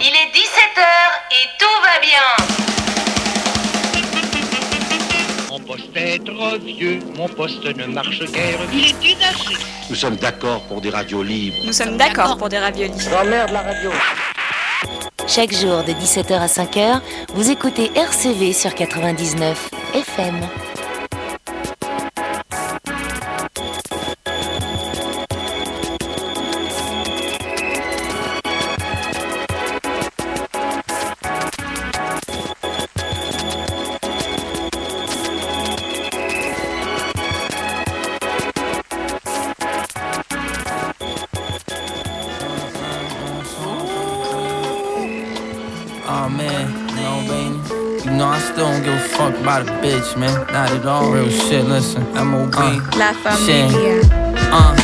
Il est 17h et tout va bien. Mon poste est trop vieux, mon poste ne marche guère. Il est usagé. Nous sommes d'accord pour des radios libres. Nous sommes d'accord pour des raviolis. J'emmerde la radio. Chaque jour de 17h à 5h, vous écoutez RCV sur 99 FM. About a bitch, man. Not at all. Real shit. Listen, MOB. La Shit. familia. Uh,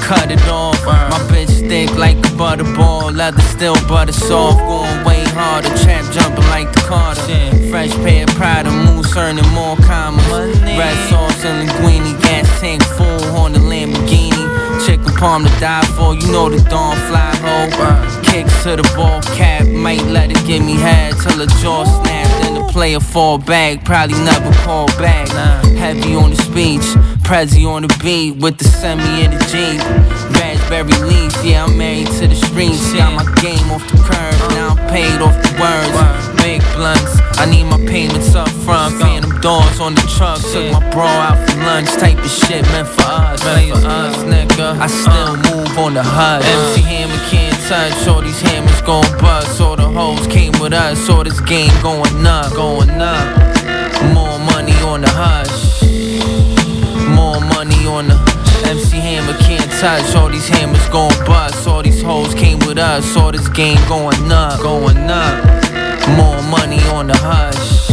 cut it off. My bitch thick like a butterball. Leather still butter soft. Going way harder. Trap jumping like the Carter. Fresh pair of Prada. Moose earning more commas. Red sauce and linguine. Gas tank full on the Lamborghini. Chicken palm to die for. You know the dawn fly ho. Kicks to the ball cap. Might let it give me head till the jaw snap. The player fall back. Probably never call back. Heavy on the speech. Prezi on the beat with the semi in the Jeep. Raspberry leaf, yeah, I'm married to the streets. Got my game off the curb, now I'm paid off the words. Big blunts, I need my payments up front. Phantom doors on the truck, took my bro out for lunch. Type of shit meant for us, meant for us, nigga. I still move on the HUD. MC Hammer can't touch, all these hammers gon' bust. All the hoes came with us, all this game going up, going up. More money on the hush. More money on the MC Hammer can't touch. All these hammers gon' bust. All these hoes came with us. All this game going up, going up. More money on the hush.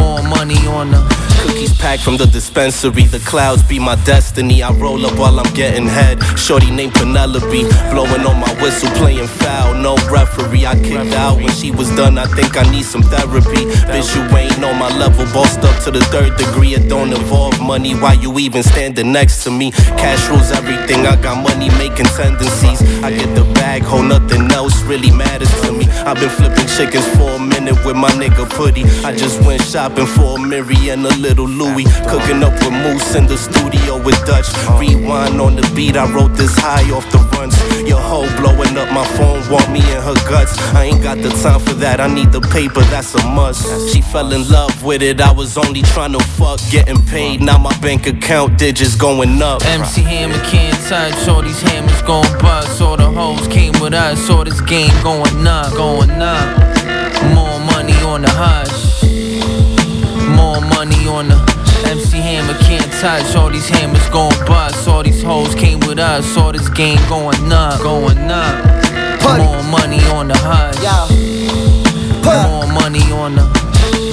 More money on the. Cookies packed from the dispensary, the clouds be my destiny. I roll up while I'm getting head. Shorty named Penelope, blowing on my whistle, playing foul. No referee, I kicked out when she was done. I think I need some therapy. Bitch, you ain't on my level, bossed up to the third degree. It don't involve money. Why you even standing next to me? Cash rules everything. I got money making tendencies. I get the bag, hold nothing else really matters to me. I've been flipping chickens for a minute with my nigga Putty. I just went shopping for a Miri and a little Louis. Cooking up with Moose in the studio with Dutch. Rewind on the beat, I wrote this high off the runs. Your hoe blowing up my phone, want me in her guts. I ain't got the time for that, I need the paper, that's a must. She fell in love with it, I was only trying to fuck. Getting paid, now my bank account digits going up. MC Hammer can't touch. All these hammers gon' bust. All the hoes came with us. All this game going up, going up. More money on the hush. More money on the MC Hammer can't touch. All these hammers going bust. All these hoes came with us. All this game going up, going up. More money on the hush. More money on the.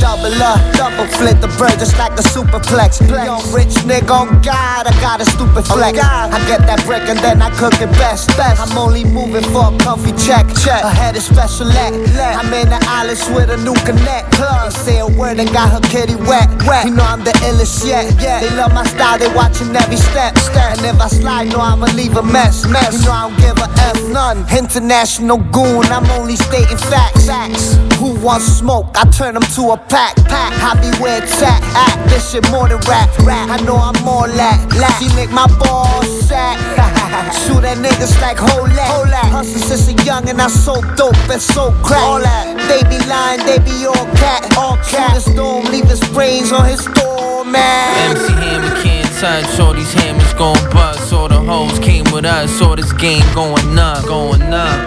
Double up, double flip the bird just like a superplex. Young rich nigga on God, I got a stupid oh, flex. I get that brick and then I cook it best. best. I'm only moving for a comfy check. check. I had a special let. I'm in the Alice with a new connect. They say a word and got her kitty wet. wet. You know I'm the illest yet. Yeah. They love my style, they watching every step. step. And if I slide, no, I'ma leave a mess. mess. You know I don't give a F none. International goon, I'm only stating facts. facts. Who wants smoke? I turn them to a pack. Pack. pack. I be where it's at. Act this shit more than rap. rap. I know I'm more lack. lack. She make my balls sack. Shoot at niggas like whole lat. Hustle since a young and I so dope and so crack. All that. They be lying, they be all cat. All cat. Shoot his dome, leave his brains on his door, man. MC Hammer can't touch. All these hammers gon' bust. All the hoes came with us. All this game going up, going up.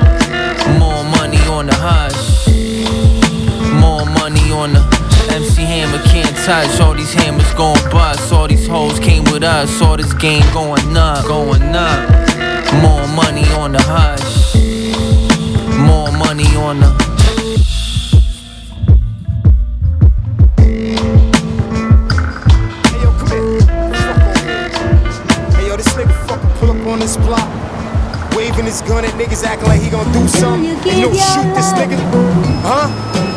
More money on the hush. More money on the MC Hammer can't touch. All these hammers going bust. All these hoes came with us. All this game going up, going up. More money on the hush. More money on the. Hey yo, come here. Fuck over here. Hey yo, this nigga fucking pull up on this block. Waving his gun at niggas acting like he gonna do something. And you don't shoot this nigga. Huh?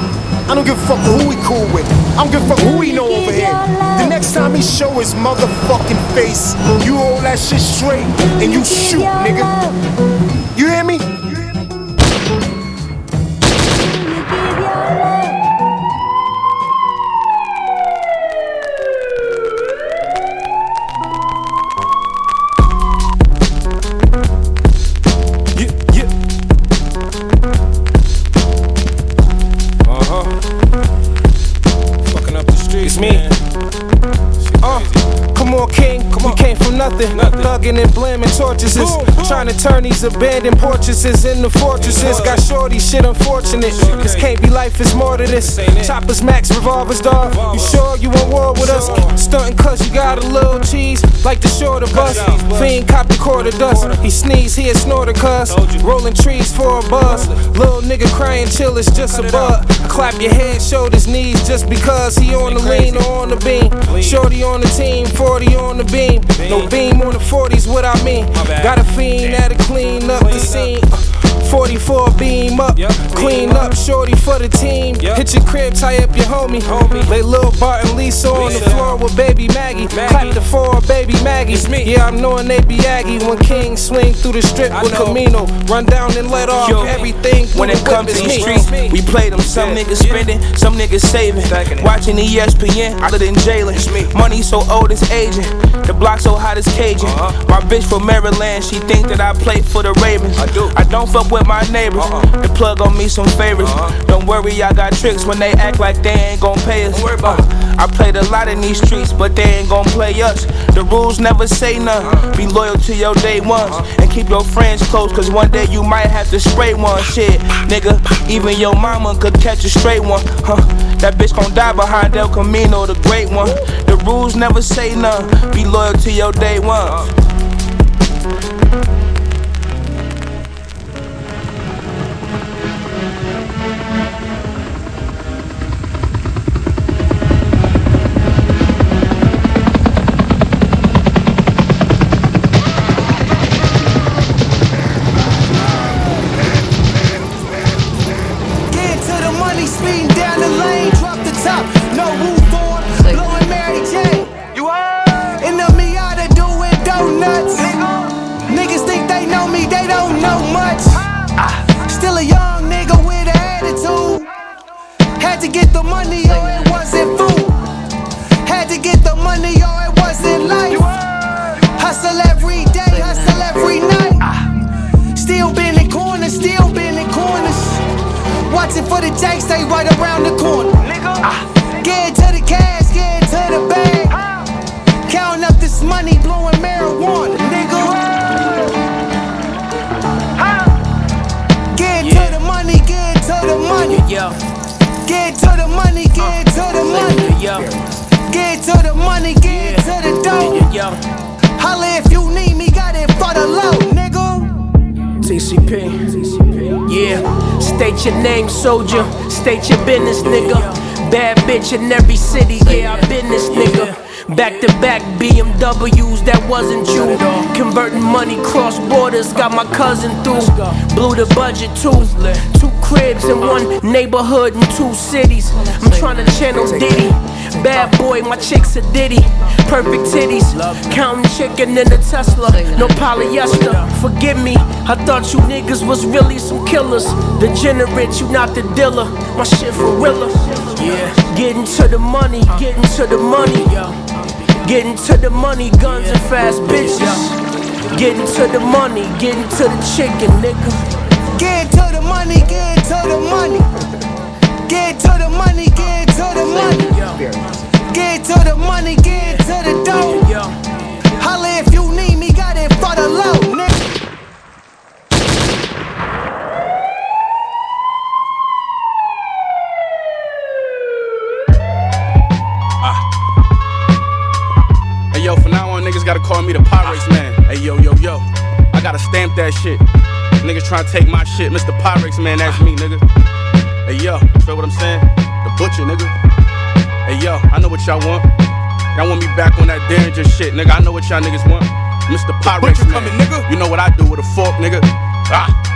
I don't give a fuck who he cool with. I don't give a fuck who he know over here. The next time he show his motherfucking face, you hold that shit straight and you shoot, nigga. Thugging and blaming tortoises. Boom. Trying to turn these abandoned fortresses into fortresses. Got shorty shit unfortunate. This can't be life, it's more to this. Choppers, max, revolvers, dog. You sure you on war with us? Stunting cause you got a little cheese. Like the shorter bus. Fiend cop the quarter dust. He sneeze, he a snorter cuz. Rolling trees for a buzz. Little nigga crying chill, it's just a bud. Clap your head, shoulders, knees just because he on the lean or on the beam. Shorty on the team, 40 on the beam. No beam on the 40s, what I mean. Got a fiend that'll clean up the scene. 44 beam up, clean up, shorty for the team. Hit your crib, tie up your homie. homie. Lay Lil Bart and Lisa on the floor with baby Maggie. Clap the four, baby Maggie. Yeah, I'm knowing they be Aggie when King swing through the strip with Camino. Run down and let off Yo, everything. When it comes to the streets, we play them. Some niggas spending, some niggas saving. Watching ESPN, other than Jalen. Money so old it's aging. The block so hot it's Cajun. Uh-huh. My bitch from Maryland, she think that I play for the Ravens. I do. I don't fuck with my neighbors. The plug on me some favors. Don't worry, I got tricks when they act like they ain't gon' pay us. Uh, I played a lot in these streets, but they ain't gon' play us. The rules never say none. Be loyal to your day ones and keep your friends close, cause one day you might have to spray one. Shit, nigga, even your mama could catch a straight one. Huh? That bitch gon' die behind El Camino, the great one. The rules never say none. Be loyal to your day ones. TCP. Yeah, state your name, soldier. State your business, nigga. Bad bitch in every city, yeah, I been this nigga. Back to back BMWs, that wasn't you. Converting money cross borders, got my cousin through. Blew the budget too. Two cribs in one neighborhood in two cities. I'm trying to channel Diddy. Bad boy, my chick's a Diddy. Perfect titties. Counting chicken in the Tesla. No polyester. Forgive me, I thought you niggas was really some killers. Degenerate, you not the dealer. My shit for real. Yeah. Getting to the money, getting to the money. Getting to the money, guns and fast bitches. Getting to the money, getting to the chicken, nigga. Get to the money, get to the money. Get to the money, get to the money. Get to the money, get to the dough. Holla if you need me, got it for the low, nigga. Ah. Hey yo, from now on, niggas gotta call me the Pyrex man. Hey yo, yo, yo. I gotta stamp that shit. Niggas trying to take my shit. Mr. Pyrex man, that's me, nigga. Hey yo, feel what I'm saying? The butcher, nigga. Hey yo, I know what y'all want. Y'all want me back on that danger shit, nigga. I know what y'all niggas want. Mr. Pyrex man. coming, nigga. You know what I do with a fork, nigga. Ah.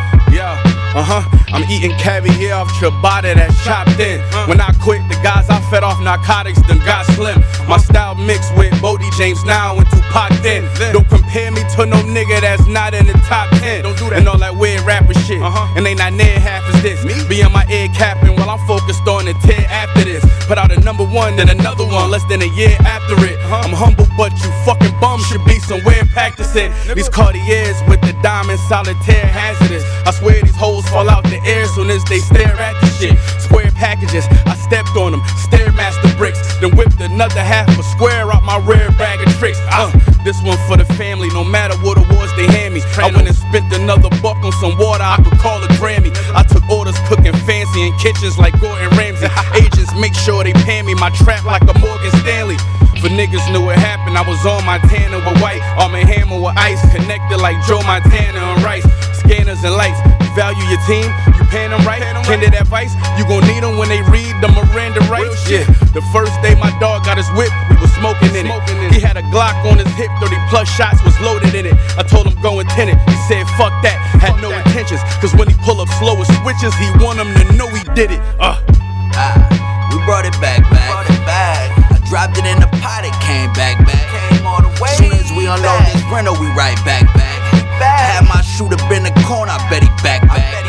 Uh huh. I'm eating caviar off ciabatta that's chopped in. When I quit, the guys I fed off narcotics then got slim. My style mixed with Bodie James now and Tupac then. Don't compare me to no nigga that's not in the top 10. Don't do that. And all that weird rapper shit. Uh-huh. And they not near half as this. Me? Be in my ear capping while I'm focused on the tear after this. Put out a number one, then another one less than a year after it. I'm humble, but you fucking bums should be somewhere practicing. These Cartiers with the diamond solitaire hazardous. I swear these hoes fall out the air soon as they stare at the shit. Square packages, I stepped on them, stairmaster bricks, then whipped another half a square out my rear bag of tricks. Uh, this one for the family, no matter what awards they hand me. I went and spent another buck on some water, I could call a Grammy. I took orders cooking fancy in kitchens like Gordon Ramsay. Agents make sure they pay me my trap like a Morgan Stanley. For niggas knew it happened, I was on my Montana with white, arm my hammer with ice, connected like Joe Montana and Rice. Scanners and lights, value your team, you paying them right. Candid advice, you gon' need them when they read the Miranda rights. Yeah, the first day my dog got his whip, we was smoking in it. He had a Glock on his hip, 30 plus shots was loaded in it. I told him go and tin it. He said fuck that, had no intentions. Cause when he pull up slow with switches, he want them to know he did it. Uh. Ah, we brought it back, back. Brought it back. I dropped it in the pot, it came back, back. Came all the way. Soon as we unload back. this rental, we right back, back. Back. Had my shooter in the corner, I bet he back, back.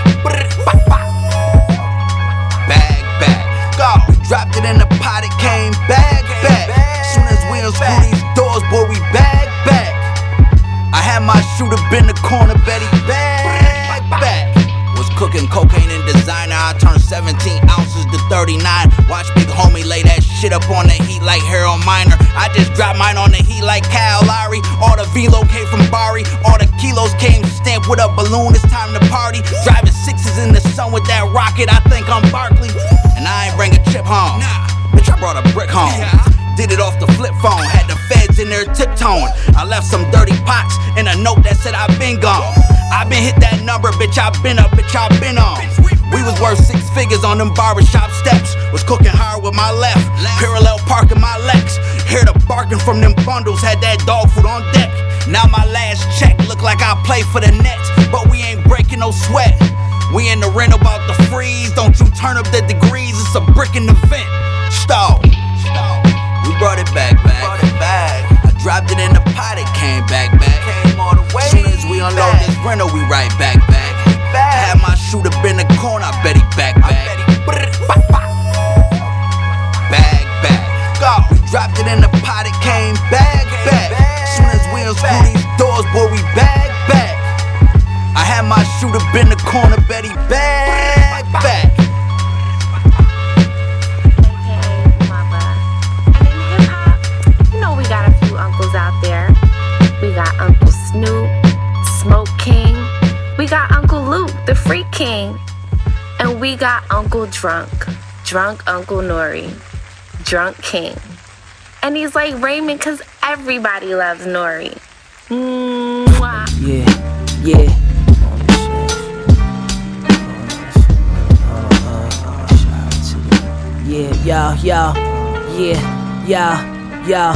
Bag, back. Go. We dropped it in the pot, it came back, back. Soon as we unscrew these doors, boy, we back, back. I had my shooter in the corner, bet he back, back. Was cooking cocaine and designer. I turned 17 ounces to 39. Watch big homie lay that shit up on the heat like Harold Miner. I just dropped mine on the heat like Kyle Lowry. All the velo came from Bari. All the kilos came stamped with a balloon. It's time to party. Driving sixes in the sun with that rocket. I think I'm Barkley. And I ain't bring a chip home. Nah. Bitch, I brought a brick home. Yeah. Did it off the flip phone. Had the feds in there tiptoeing. I left some dirty pots and a note that said I've been gone. i been hit that number, bitch. i been up, bitch. i been on. We was worth six figures on them barbershop steps. Was cooking hard with my left. Parallel parking my Lex. Hear the barking from them bundles. Had that dog food on deck. Now my last check look like I play for the Nets. But we ain't breaking no sweat. We in the rent about the freeze. Don't you turn up the degrees. It's a brick in the vent. Stall. We brought it back, back. Brought it back. I dropped it in the pot, it came back, back. Came all the way. Soon as we unload this rental, we right Drunk Uncle Nori, Drunk King. And he's like Raymond because everybody loves Nori. Mwah. Yeah, yeah. Yeah, yo,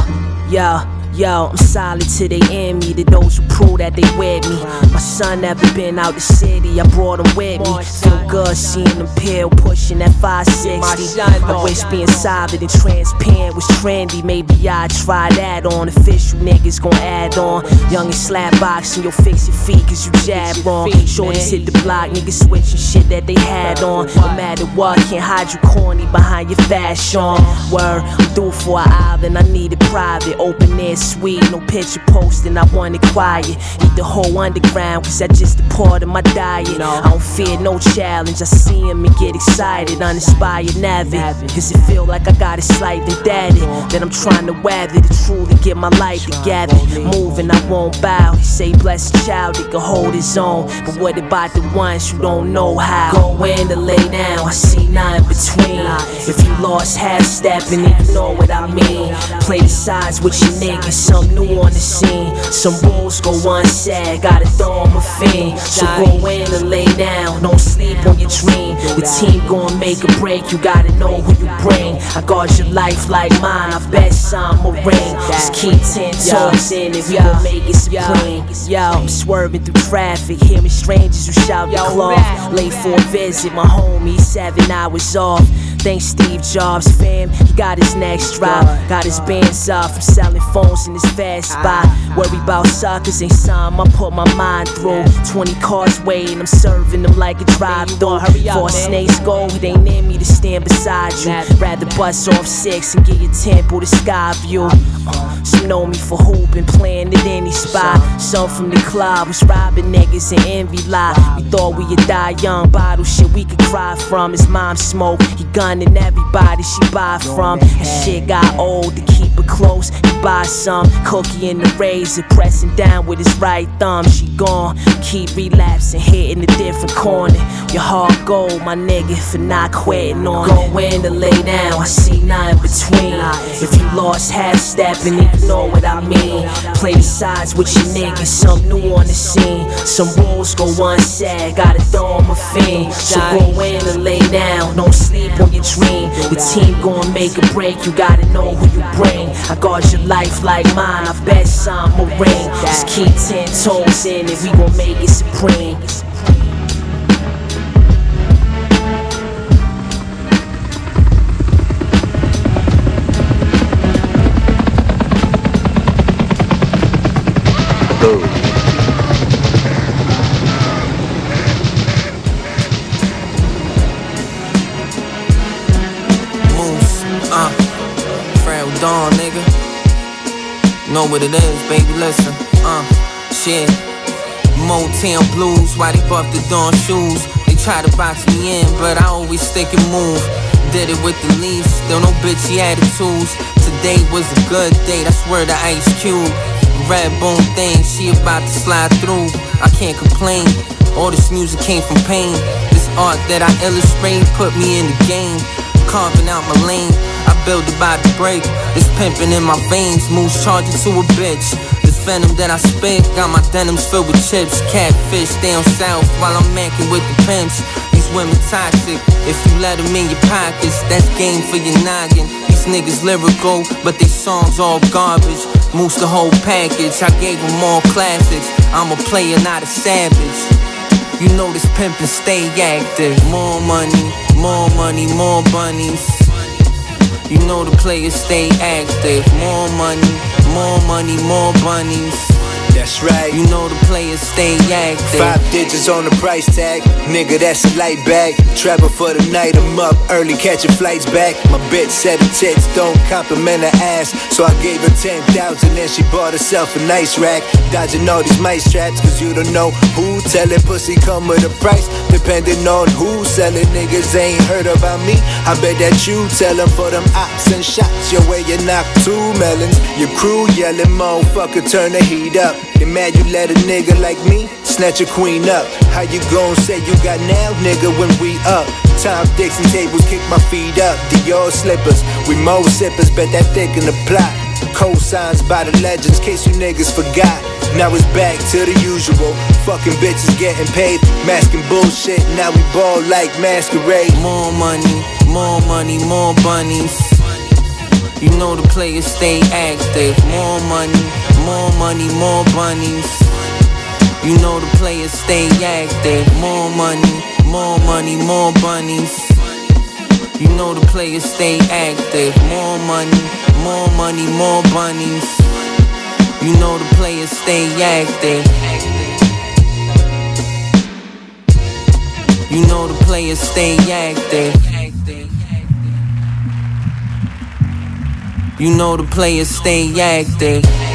yo. Yo, I'm solid till they end me. To those who prove that they with me. My son never been out the city. I brought him with me. Feel good seeing them pill pushing that 560. I wish being solid and transparent was trendy. Maybe I'd try that on. Official niggas gon' add on. Young and slap boxing, you'll fix your feet cause you jab wrong. Shorties hit the block, niggas switching shit that they had on. No matter what, can't hide you corny behind your fashion. Word, I'm due for an island, I need it private. Open air sweet, no picture posting, I want it quiet. Eat the whole underground, cause that's just a part of my diet. I don't fear no challenge, I see him and get excited. Uninspired, never. Cause it feel like I got a slight indebted. That I'm trying to weather to truly get my life together. Moving, I won't bow. He say, bless a child, he can hold his own. But what about the ones who don't know how? Go in to lay down, I see none between. If you lost half stepping, you know what I mean. Play the sides with your niggas something new on the scene. Some rules go unsad, gotta throw 'em a fiend. So go in and lay down, don't sleep on your dream. The team gon' make a break, you gotta know who you bring. I guard your life like mine, I bet some ring. Just keep ten toes in and we gon' make it supreme. Yo, I'm swerving through traffic, hearing strangers who shout the cloth. Late for a visit, my homie, seven hours off. Thanks Steve Jobs, fam. He got his next drop, got his bands off from selling phones in his fast spot. Worry about suckers ain't some I put my mind through. 20 cars waiting, I'm serving them like a drive through. For snakes go, it ain't in me to stand beside you. Rather bust off six and get your temple to sky view. Uh, some know me for hooping, playing at any spot. Some from the club was robbing niggas and envy lie. We thought we'd die young, bottle shit we could cry from. His mom smoke, he gunning everybody she buy from. That shit got old to keep it close. He buy some cookie in the razor, pressing down with his right thumb. She gone, keep relapsing, hitting a different corner. Your heart gold, my nigga, for not quitting on. Go in to lay down, I see nothing between. If you lost half stepping, you know what I mean. Play the sides with your niggas, some new on the scene. Some rules go unsaid, gotta throw throw 'em a fiend. So go in and lay down, don't sleep on your dream. The team gonna make a break, you gotta know who you bring. I guard your life like mine, I bet some will ring. Just keep ten toes in and we gon' make it supreme. Uh. Know what it is, baby, listen, shit. Motown blues, why they buff the Dawn shoes? They try to box me in, but I always stick and move. Did it with the leaves, still no bitchy attitudes. Today was a good day, that's where the Ice Cube. Red bone thing, she about to slide through. I can't complain. All this music came from pain. This art that I illustrate put me in the game. Carving out my lane, I build it by the break. This pimping in my veins, moves charging to a bitch. Venom that I spit got my denims filled with chips. Catfish down south while I'm macking with the pimps. These women toxic. If you let them in your pockets, that's game for your noggin. These niggas lyrical, but they songs all garbage. Moose the whole package, I gave them all classics. I'm a player, not a savage. You know this pimpin' stay active. More money, more money, more bunnies. You know the players stay active. More money, more money, more bunnies. That's right. You know the players stay active. Five digits on the price tag. Nigga, that's a light bag. Travel for the night, I'm up early, catching flights back. My bitch said her tits don't compliment her ass. So I gave her 10,000 and she bought herself a nice rack. Dodging all these mice traps, cause you don't know who telling pussy come with a price. Depending on who selling niggas ain't heard about me. I bet that you tell them for them ops and shots. Your way you knock two melons. Your crew yelling, motherfucker, turn the heat up. They mad you let a nigga like me snatch a queen up. How you gon' say you got now, nigga, when we up? Tom Dixon tables kick my feet up. Dior slippers, we mo sippers, bet that thick in the plot. Co-signs by the legends, case you niggas forgot. Now it's back to the usual. Fucking bitches getting paid, masking bullshit. Now we ball like masquerade. More money, more money, more bunnies. You know the players stay active. More money, more money, more bunnies. You know the players stay active. More money, more money, more bunnies. You know the players stay active. More money, more money, more bunnies. You know the players stay active. You know the players stay active. You know the players stay active.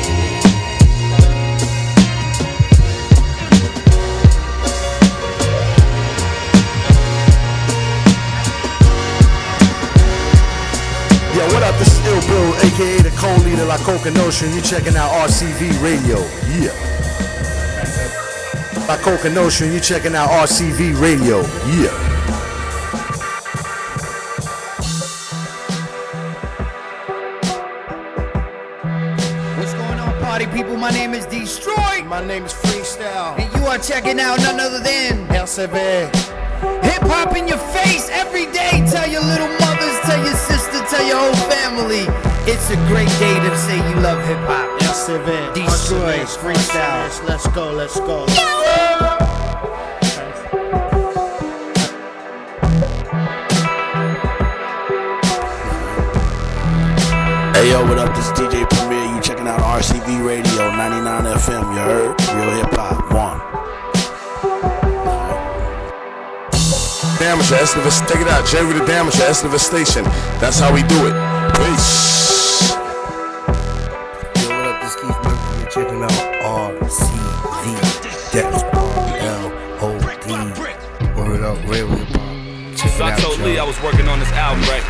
Aka the co-leader La Coca Notion. You checking out RCV Radio. Yeah. La Coca Notion, you're checking out RCV Radio. Yeah. What's going on, Party people, my name is Destroy. My name is Freestyle. And you are checking out none other than LCV. Hip hop in your face every day. Tell your little mothers, tell your sister, tell your whole family. It's a great day to say you love hip hop. LCV. Destroy. Freestyle. Let's go, let's go. Hey yo, what up? This is DJ Premier. You checking out RCV Radio 99 FM. You heard? Damager, Esliver, take it out. Jerry the Damager, Esliver Station. That's how we do it. Peace. Yo, what up? This is Keith Murphy. You're checking out RCV. That's R-L-O-D. Word up, real hip hop. Check So I told. Lee I was working on this album, right?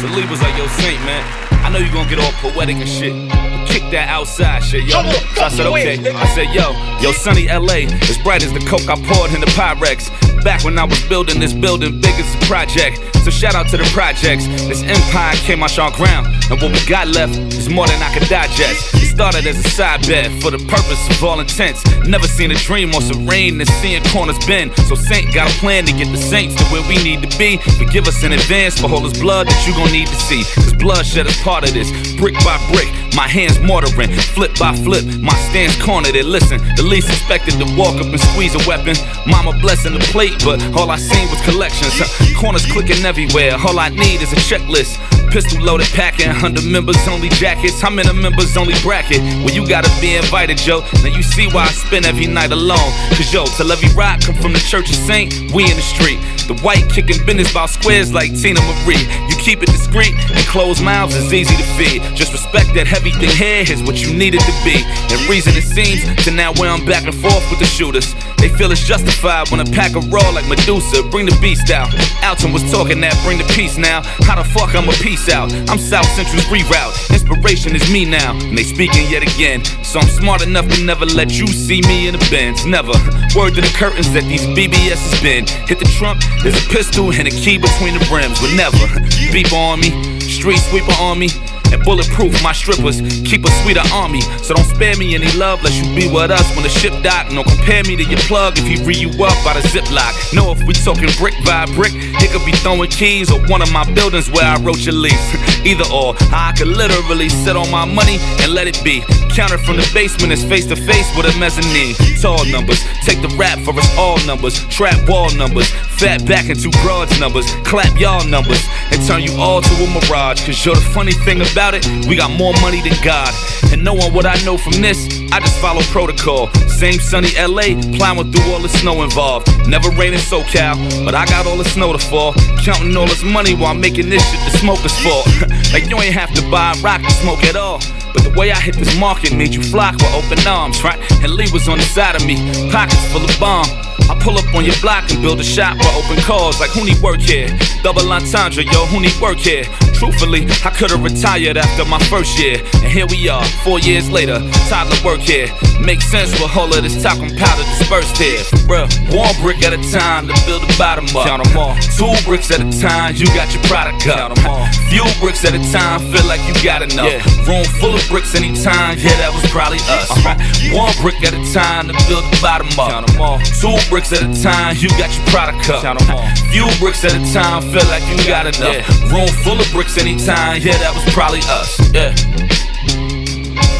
So Lee was like, yo, Saint, man, I know you gonna get all poetic and shit. But kick that outside shit, yo. So I said, okay. I said, yo, yo, sunny LA, as bright as the coke I poured in the Pyrex. Back when I was building this building big as a project. So shout out to the projects. This empire came on ground. And what we got left is more than I could digest. It started as a side bet for the purpose of all intents. Never seen a dream or some rain and seeing corners bend. So Saint got a plan to get the Saints to where we need to be. Forgive us in advance for all this blood that you gon' need to see. Cause bloodshed is part of this. Brick by brick, my hands mortaring. Flip by flip, my stance cornered it. Listen, the least expected to walk up and squeeze a weapon. Mama blessing the plate, but all I seen was collections. Corners clicking everywhere. All I need is a checklist. Pistol loaded packing, 100 members only jackets. I'm in a members only bracket. Well, you gotta be invited, Joe. Now you see why I spend every night alone. Cause yo, till every rock come from the Church of Saint, we in the street. The white kicking business about squares like Teena Marie. You keep it discreet and closed mouths is easy to feed. Just respect that everything here is what you need it to be. And reason it seems to now where I'm back and forth with the shooters. They feel it's justified when a pack of raw like Medusa bring the beast out. Alton was talking that bring the peace now. How the fuck I'm a peace out? I'm South Central's reroute. Inspiration is me now, and they speaking yet again. So I'm smart enough to never let you see me in the bins. Never. Word to the curtains that these BBS has been. Hit the trunk, there's a pistol and a key between the rims. Never. Beeper on me, street sweeper on me. And bulletproof, my strippers keep a sweeter army. So don't spare me any love, lest you be with us when the ship dock. No, compare me to your plug if he re you up by the ziplock. No, if we talking brick by brick, it could be throwing keys or one of my buildings where I wrote your lease. Either or, I could literally sit on my money and let it be. Counted from the basement is face to face with a mezzanine. Tall numbers, take the rap for us all numbers. Trap wall numbers, fat back into broads numbers. Clap y'all numbers and turn you all to a mirage. Cause you're the funny thing about it, we got more money than God. And knowing what I know from this, I just follow protocol. Same sunny LA, plowing through all the snow involved. Never rain in SoCal, but I got all the snow to fall. Counting all this money while making this shit the smokers fall. like you ain't have to buy a rock to smoke at all. But the way I hit this market made you flock with open arms, right? And Lee was on the side of me, pockets full of bomb. I pull up on your block and build a shop for open calls like who need work here? Double entendre, yo, who need work here? Truthfully, I could've retired after my first year. And here we are, four years later, toddler work here. Makes sense with all of this talcum powder dispersed here. Real, one brick at a time to build the bottom up. Count 'em all. Two bricks at a time, you got your product up. Count 'em all. Few bricks at a time, feel like you got enough. Room full of bricks anytime, yeah, that was probably us. Uh-huh. Right? One brick at a time to build the bottom up. Count 'em all. Two bricks at a time, you got your product up. Count 'em all. Few bricks at a time, feel like you got enough. Room full of bricks anytime, yeah, that was probably us. Yeah.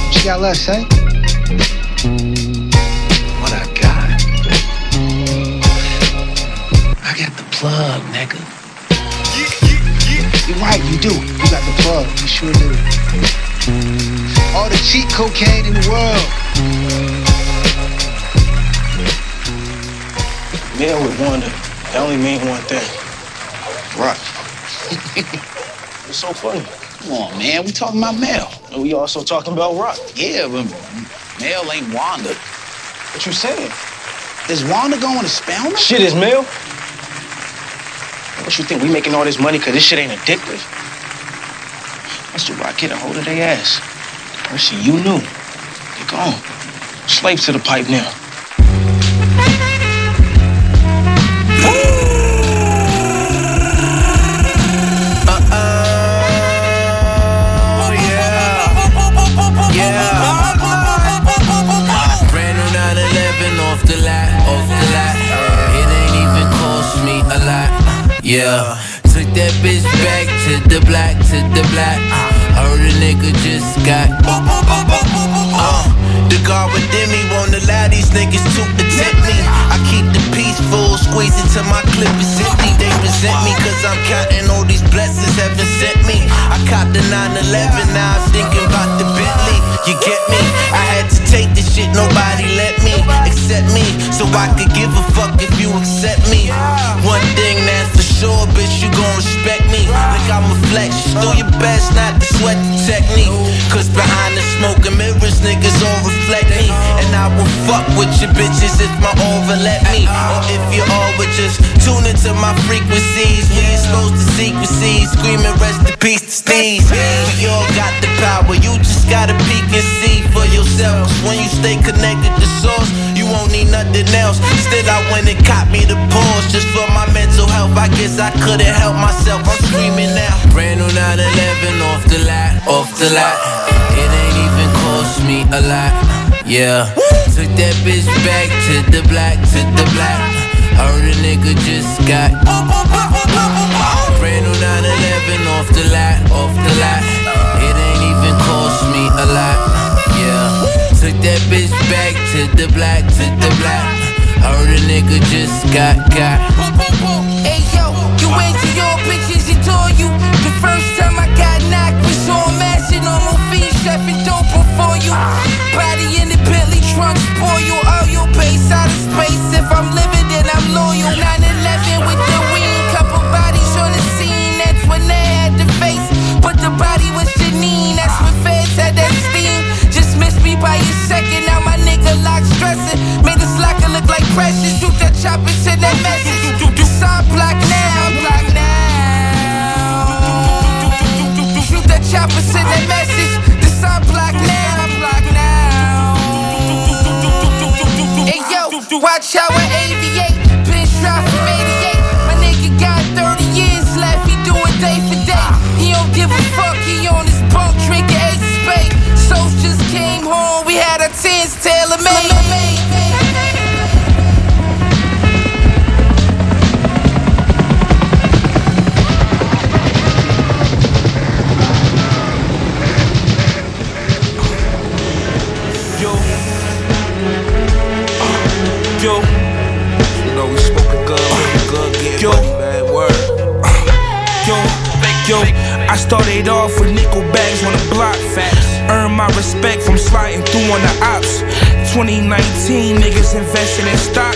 What you got left, say? What I got? I got the plug, nigga. You're right, you do. You got the plug. You sure do. All the cheap cocaine in the world. Mel would wonder. That only mean one thing. Rock. It's so funny. Come on, man. We talking about Mel. And we also talking about Rock. Yeah, but Mel ain't Wanda. What you saying? Is Wanda going to spell Spelman? Shit is Mel. What you think? We making all this money because this shit ain't addictive? The rock get a hold of their ass. Mercy, you knew. They gone. Slaves to the pipe now. Yeah, took that bitch back to the black, to the black. Heard a nigga just got. Uh, the guard within me won't allow these niggas to attempt me. I keep the peaceful, squeeze it till my clip is empty. They resent me cause I'm counting all these blessings heaven sent me. I copped the 911, now I'm thinking about the Bentley. You get me? I had to take this shit, nobody let me accept me. So I could give a fuck if you accept me. Me. Like I'm a flex, do your best not to sweat the technique. Cause behind the smoke and mirrors, niggas all reflect me. I will fuck with your bitches if my over let me. Or if you all would just tune into my frequencies. We exposed to secrecies, screaming rest in peace to Steve. We all got the power, you just gotta peek and see for yourself. Cause when you stay connected to source, you won't need nothing else. Still, I went and caught me the pause just for my mental health. I guess I couldn't help myself. I'm screaming now. Brand new 911 off the lot, off the lot. It ain't even cost me a lot. Yeah, took that bitch back to the black, to the black. Heard a nigga just got. Brand new 911 off the lot, off the lot. It ain't even cost me a lot. Yeah, took that bitch back to the black, to the black. Heard a nigga just got got. Hey yo, you went to your bitches and told you the first time I got knocked was on dope before you. Body in the Bentley trunk, spoil you, all your base out of space. If I'm living, then I'm loyal. 911 with the wing, couple bodies on the scene. That's when they had the face, but the body was Janine. That's when feds had that steam. Just missed me by a second. Now my nigga lock stressing, made the slacker look like precious. Shoot that chopper, send that message. The sign block now, block now. Shoot that chopper, send that message. Watch how I aviate. Started off with nickel bags on the block. Facts. Earned my respect from sliding through on the ops. 2019, niggas investing in stock.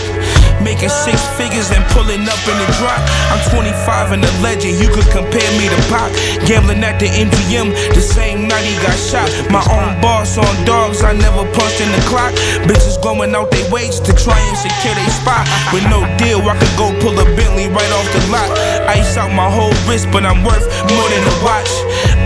Making six figures and pulling up in the drop. I'm 25 and a legend, you could compare me to Pop. Gambling at the MGM, the same night he got shot. My own boss on dogs, I never punched in the clock. Bitches going out their ways to try and secure their spot. With no deal, I could go pull a Bentley right off the lot. Ice out my whole wrist, but I'm worth more than a watch.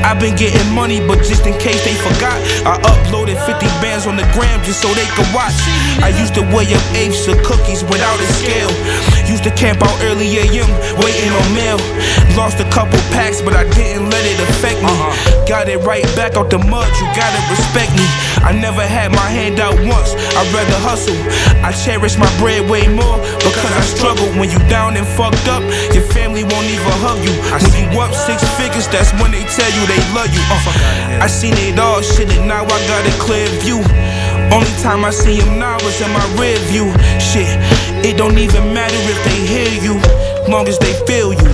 I've been getting money, but just in case they forgot, I uploaded 50 bands on the gram just so they could watch. I used to weigh up apes of cookies without a scale. Used to camp out early AM, waiting on mail. Lost a couple packs, but I didn't let it affect me. Uh-huh. Got it right back out the mud, you gotta respect me. I never had my hand out once, I'd rather hustle. I cherish my bread way more because I struggle. When you down and fucked up, your family won't even hug you. When you up six figures, that's when they tell you they love you. Uh, I seen it all, shit, and now I got a clear view. Only time I see him now is in my rear view. Shit, it don't even matter if they hear you, long as they feel you.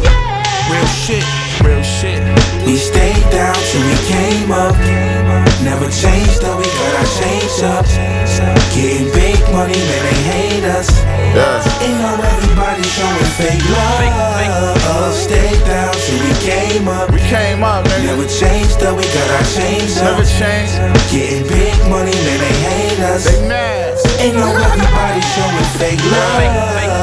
Real shit, real shit. We stayed down till we came up. Never changed though, we got our change up. Getting big money, man, they hate us. Ain't know everybody showing fake love. Stayed down till we came up. We came up, nigga. Never changed though, we got our change up. Never changed. Getting big money, man, they hate us. They mad. Ain't know everybody showing fake love.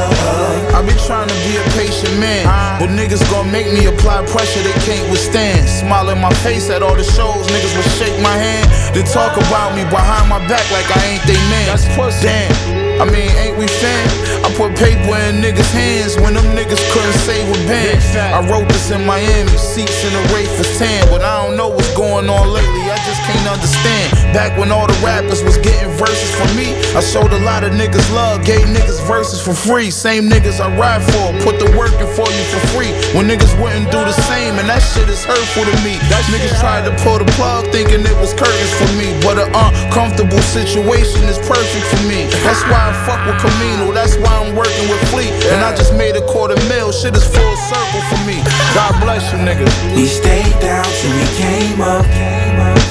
I be trying to be a patient man, but niggas gon' make me apply pressure they can't withstand. Smile in my face at all the shows, niggas will shake my hand. Then talk about me behind my back like I ain't they man. That's pussy. Damn. I mean, ain't we fan? I put paper in niggas' hands when them niggas couldn't say with bands. I wrote this in Miami, seats in the Wraith for tan, but I don't know what's going on lately. I just can't understand. Back when all the rappers was getting verses from me, I showed a lot of niggas love, gave niggas verses for free. Same niggas I ride for, put the work in for you for free. When niggas wouldn't do the same, and that shit is hurtful to me. That niggas tried to pull the plug thinking it was curtains for me, but an uncomfortable situation is perfect for me. That's why I fuck with Camino, that's why I'm working with Fleet. And I just made a quarter mil, shit is full circle for me. God bless you niggas. We stayed down till we came up.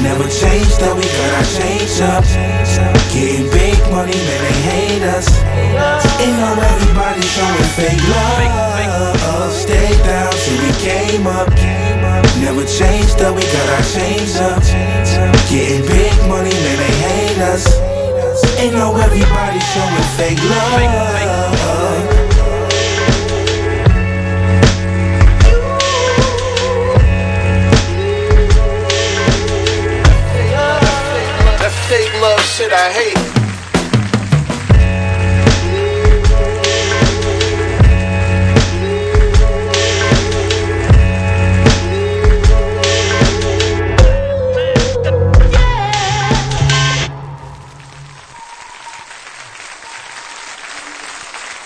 Never changed though we got our change up. Getting big money, man, they hate us. Ain't know everybody showing fake love. Stayed down till we came up. Never changed though we got our change up. Getting big money, man, they hate us. Ain't know everybody showing fake love. Shit I hate.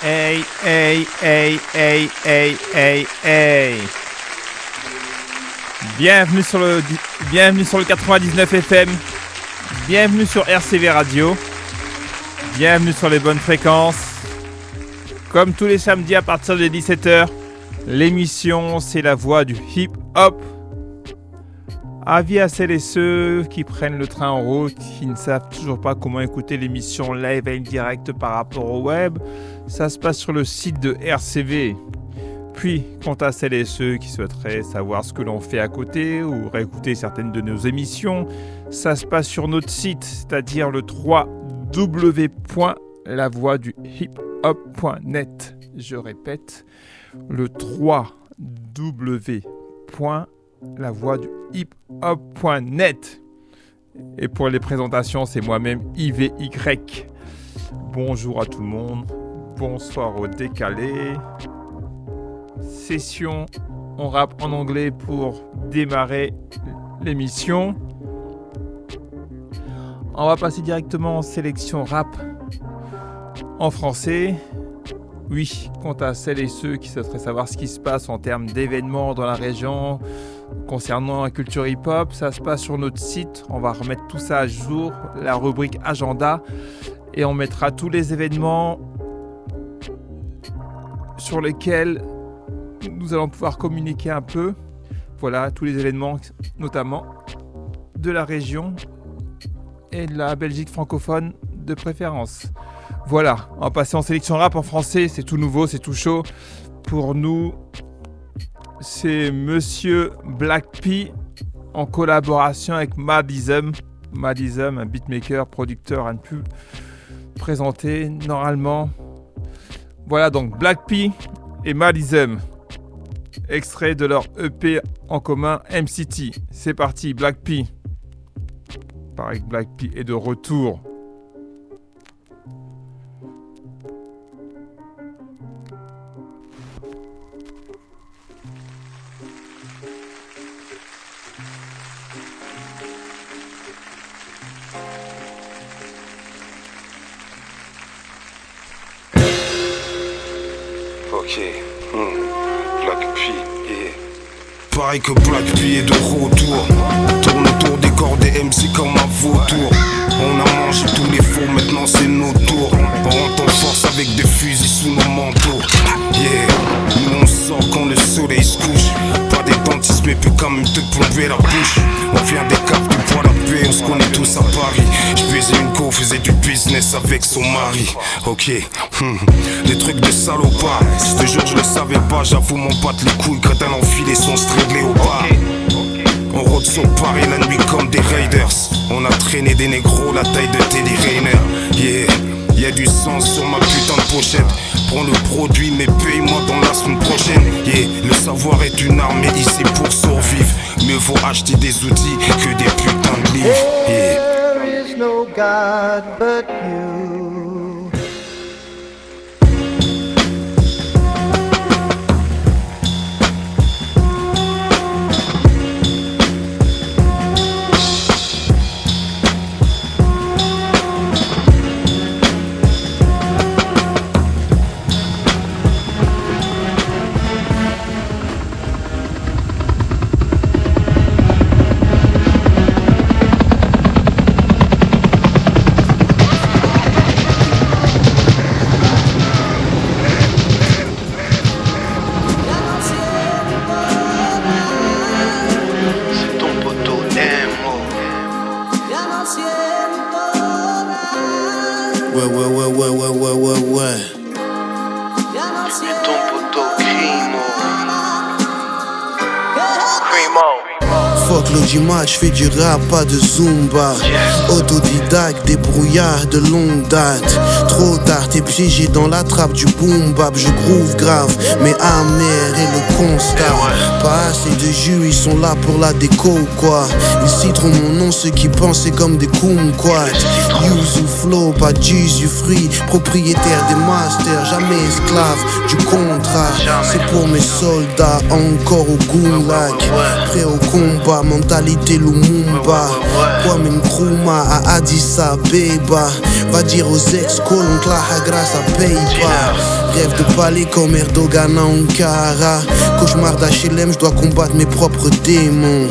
Hey, hey, hey, hey, hey, hey, hey. Bienvenue sur le, bienvenue sur le 99 FM. Bienvenue sur RCV Radio. Bienvenue sur les bonnes fréquences. Comme tous les samedis à partir de 17h, l'émission c'est la voix du hip hop. Avis à celles et ceux qui prennent le train en route, qui ne savent toujours pas comment écouter l'émission live et direct par rapport au web, ça se passe sur le site de RCV. Puis, quant à celles et ceux qui souhaiteraient savoir ce que l'on fait à côté ou réécouter certaines de nos émissions, ça se passe sur notre site, c'est-à-dire le 3w.lavoixduhiphop.net. Je répète, le 3w.lavoixduhiphop.net. Et pour les présentations, c'est moi-même IVY. Bonjour à tout le monde, bonsoir au décalé. Session on rap en anglais pour démarrer l'émission. On va passer directement en sélection rap en français. Oui, quant à celles et ceux qui souhaiteraient savoir ce qui se passe en termes d'événements dans la région concernant la culture hip-hop, ça se passe sur notre site. On va remettre tout ça à jour, la rubrique agenda, et on mettra tous les événements sur lesquels nous allons pouvoir communiquer un peu. Voilà, tous les événements, notamment de la région et de la Belgique francophone de préférence. Voilà, va passer en sélection rap en français, c'est tout nouveau, c'est tout chaud. Pour nous, c'est Monsieur Black P en collaboration avec Madism. Madism, un beatmaker, producteur à ne plus présenter normalement. Voilà donc Black et Madism. Extrait de leur EP en commun MCT. C'est parti, Black P. Pareil que Black P est de retour. Ok. Hmm. Black P, yeah. Pareil que Black est de retour. Tourne autour des corps des MC comme un vautour. On a mangé tous les faux, maintenant c'est nos tours. On rentre en force avec des fusils sous nos manteaux. Yeah, nous on sort quand le soleil se couche. Pas des dentistes, mais peut quand même te plomber la bouche. On vient des caves du poids la paix, on se connaît tous à Paris. Je faisais une co, faisait du business avec son mari. Ok, hmm. des trucs de salopard. Ce jour je le savais pas, j'avoue mon pote les couilles, crétin enfilé son On rôde sur Paris la nuit comme des raiders. On a traîné des négros la taille de Teddy Rayner. Yeah, y a du sang sur ma putain de pochette. Prends le produit, mais paye-moi dans la semaine prochaine. Yeah, le savoir est une arme, mais ici pour survivre. Mieux vaut acheter des outils que des putains de livres. There is no God but you. Fais du rap, pas de zumba. Autodidacte, débrouillard de longue date. Trop tard, t'es piégé dans la trappe du boom bap. Je groove grave, mais amer et le constat. Pas assez de jus, ils sont là pour la déco, quoi. Ils citeront mon nom, ceux qui pensaient comme des kumquats. Use ou flow, pas juice du fruit. Propriétaire des masters, jamais esclave du contrat. C'est pour mes soldats, encore au gulag. Prêt au combat, mentalité Lumumba. Kwame Nkrumah à Addis Abeba. Va dire aux ex-colons que la grâce à Paypal. Rêve de palais comme Erdogan à Ankara. Cauchemar d'HLM, je dois combattre mes propres démons.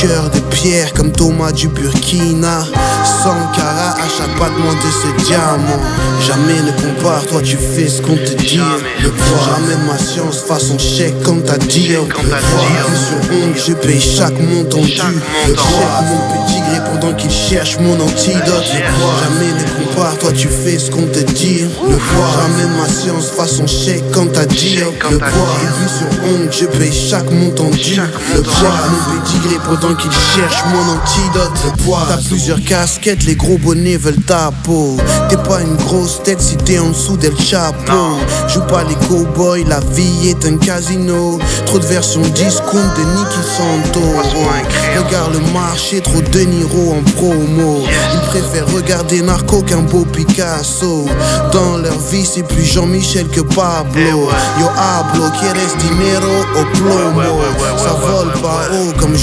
Cœur de pierre comme Thomas du Burkina. Sankara à chaque battement de ce diamant. Jamais ne compare, toi tu fais ce qu'on te dit. Le poids, jamais ma science façon chèque comme t'as dit. Le poids, sur honte, je paye chaque montant dû. Le poids, mon petit gré pendant qu'il cherche mon antidote. Le poids, jamais ne compare, toi tu fais ce qu'on te dit. Le poids, jamais ma science façon chèque comme t'as dit. Le poids, vu sur honte, je paye chaque montant dû. Le poids, mon petit gré pendant qu'il cherche mon antidote. T'as plusieurs casquettes, les gros bonnets veulent ta peau. T'es pas une grosse tête si t'es en dessous d'El Chapeau. Joue pas les cowboys, la vie est un casino. Trop de versions discount de Nicky Santo. Regarde le marché, trop de Niro en promo. Ils préfèrent regarder Narco qu'un beau Picasso. Dans leur vie, c'est plus Jean-Michel que Pablo. Yo hablo, quieres dinero o plomo. Ça vole pas haut comme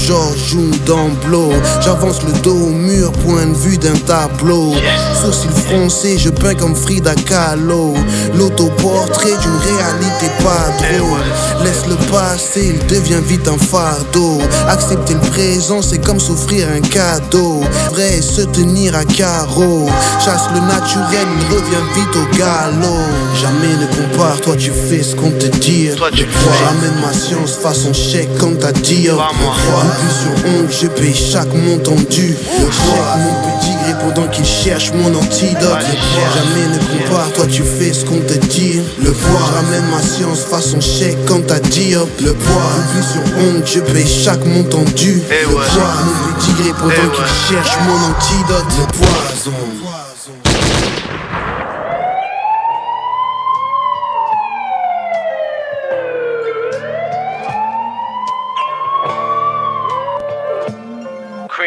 J'avance le dos au mur, point de vue d'un tableau. Sourcils froncés, je peins comme Frida Kahlo. L'autoportrait d'une réalité pas drôle. Laisse le passé, il devient vite un fardeau. Accepter le présent, c'est comme s'offrir un cadeau. Vrai, se tenir à carreau. Chasse le naturel, il revient vite au galop. Jamais ne compare, toi tu fais ce qu'on te dit. Toi tu Ramène ma science façon chèque comme t'as dit. Sur honte, je paye chaque montant dû. Le chèque, mon petit gré pendant qu'il cherche mon antidote. Jamais ne compare, toi tu fais ce qu'on te dit. Le poids ramène ma science façon chèque comme t'as dit. hop. Le poids, oublie sur honte, je paye chaque montant dû. Le poids, mon petit gré pendant qu'il cherche mon antidote. Le poison.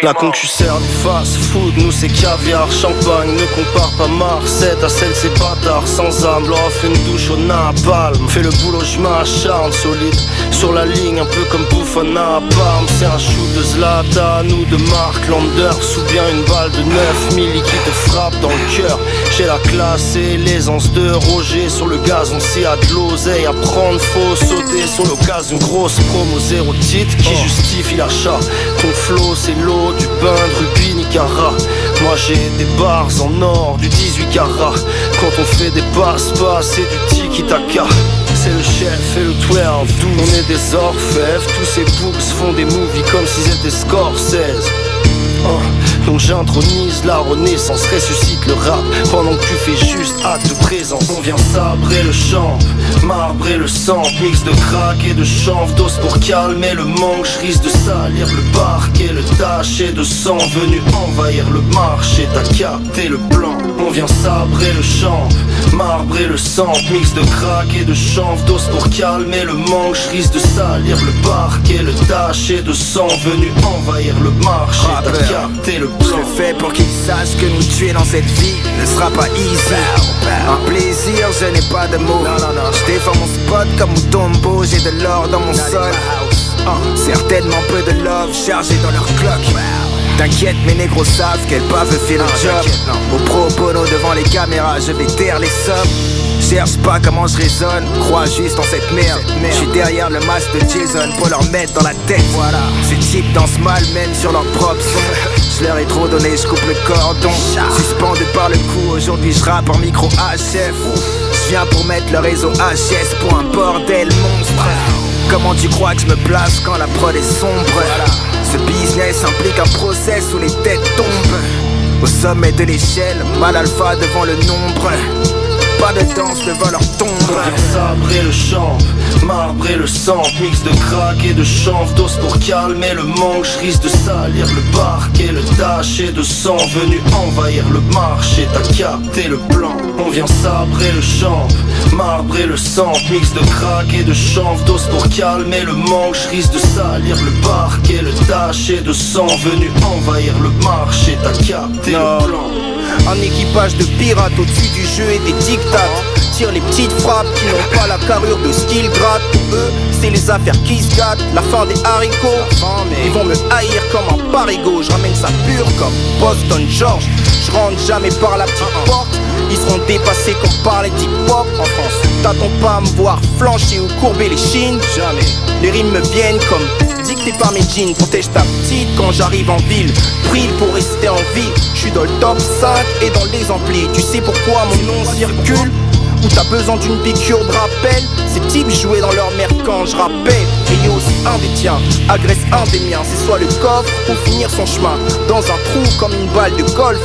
La concu sert du fast food, nous c'est caviar, champagne, ne compare pas Marseille à celle c'est bâtard sans âme, leur offre une douche au napalm. Fais le boulot, je m'acharne solide. Sur la ligne, un peu comme Buffon à Parme. C'est un shoot de Zlatan ou de Mark Landers ou bien une balle de 9000 qui te frappe dans le cœur. J'ai la classe et l'aisance de Roger sur le gazon, s'il y a de l'oseille à prendre, faut sauter sur l'occasion. Grosse promo zéro titre qui justifie l'achat. Ton flow c'est l'eau du pain de rubis Nicara Moi j'ai des bars en or du 18 carats Quand on fait des passe-passe c'est du tiki-taka c'est le chef et le 12 On est des orfèvres. Tous ces books font des movies comme s'ils étaient Scorsese. Oh, donc j'intronise la renaissance, ressuscite le rap. Pendant que tu fais juste acte de présence On vient sabrer le champ, marbrer le sang. Mix de crack et de chanvre, dose pour calmer le manque. Je risque de salir le parquet, le taché de sang. Venu envahir le marché, t'as capté le plan On vient sabrer le champ, marbrer le sang Mix de crack et de chanvre, dose pour calmer le manque Je risque de salir le parquet, le taché de sang Venu envahir le marché, t'as capté le plan Je le fais pour qu'ils sachent que nous tuer dans cette vie ne sera pas easy. Un plaisir, je n'ai pas de mots. Je défends mon spot comme Mutombo, j'ai de l'or dans mon sol. Ah, certainement peu de love chargé dans leur cloque. T'inquiète, mes négros savent qu'elles peuvent faire le job. Au pro bono devant les caméras, je vais taire les sommes. Cherche pas comment je résonne, crois juste en cette merde. Je suis derrière le masque de Jason pour leur mettre dans la tête. Voilà, ces types dansent mal, même sur leur propre son. Je leur ai trop donné, je coupe le cordon. Suspendu par le cou, aujourd'hui je rappe en micro HF. Je viens pour mettre le réseau HS pour un bordel monstre. Comment tu crois que je me place quand la prod est sombre? Ce business implique un process où les têtes tombent Au sommet de l'échelle, mal alpha devant le nombre. Pas de danse devant leur tombe. Sabrer le champ, marbrer le sang, mix de crack et de chanvre, d'os pour calmer le manque. Je risque de salir le parquet, le taché de sang venu envahir le marché. T'as capté le plan, on vient sabrer le champ, marbrer le sang, mix de crack et de chanvre, d'os pour calmer le manque. Je risque de salir le parquet, le taché de sang venu envahir le marché. T'as capté le plan. Un équipage de pirates au-dessus du jeu et des dictats Tire les petites frappes qui n'ont pas la carrure de skill grade Pour eux, c'est les affaires qui se gâtent La fin des haricots Ils vont me haïr comme un parigot Je ramène ça pur comme Boston George Je rentre jamais par la petite porte ils seront dépassés comme par les hip hop en France. T'attends pas à me voir flancher ou courber les chines. Jamais. Les rimes me viennent comme dictées par mes jeans. Protège ta petite quand j'arrive en ville. Prie pour rester en vie. Je suis dans le top 5 et dans les amplis. Tu sais pourquoi mon nom circule? Ou t'as besoin d'une piqûre de rappel? Ces types jouaient dans leur merde quand je rappais Yo aussi un des tiens, agresse un des miens C'est soit le coffre ou finir son chemin. Dans un trou comme une balle de golf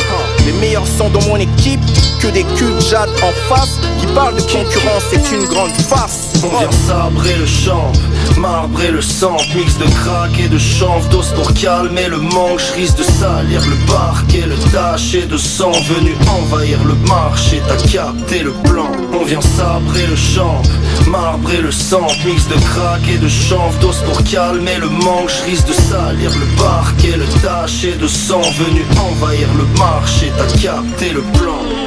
Les meilleurs sont dans mon équipe Que des culs jade en face Qui parlent de concurrence, c'est une grande farce. On vient sabrer le champ, marbrer le sang, mix de crack et de chanvre, d'os pour calmer le manque. Je risque de salir le parquet, le taché de sang venu envahir le marché. T'as capté le plan, on vient sabrer le champ, marbrer le sang, mix de crack et de chanvre, d'os pour calmer le manque. Je risque de salir le parquet, le taché de sang venu envahir le marché. T'as capté le plan.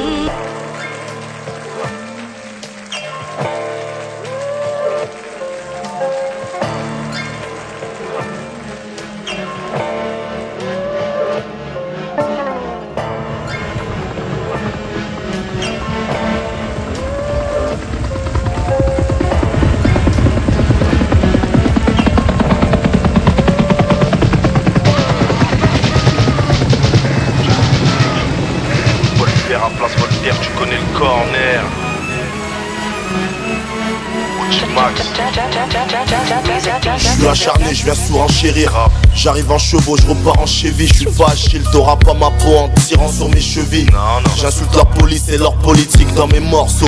J'arrive en chevaux, je repars en cheville. Je suis pas Achille, t'auras pas ma peau en tirant sur mes chevilles. J'insulte la police et leur politique dans mes morceaux.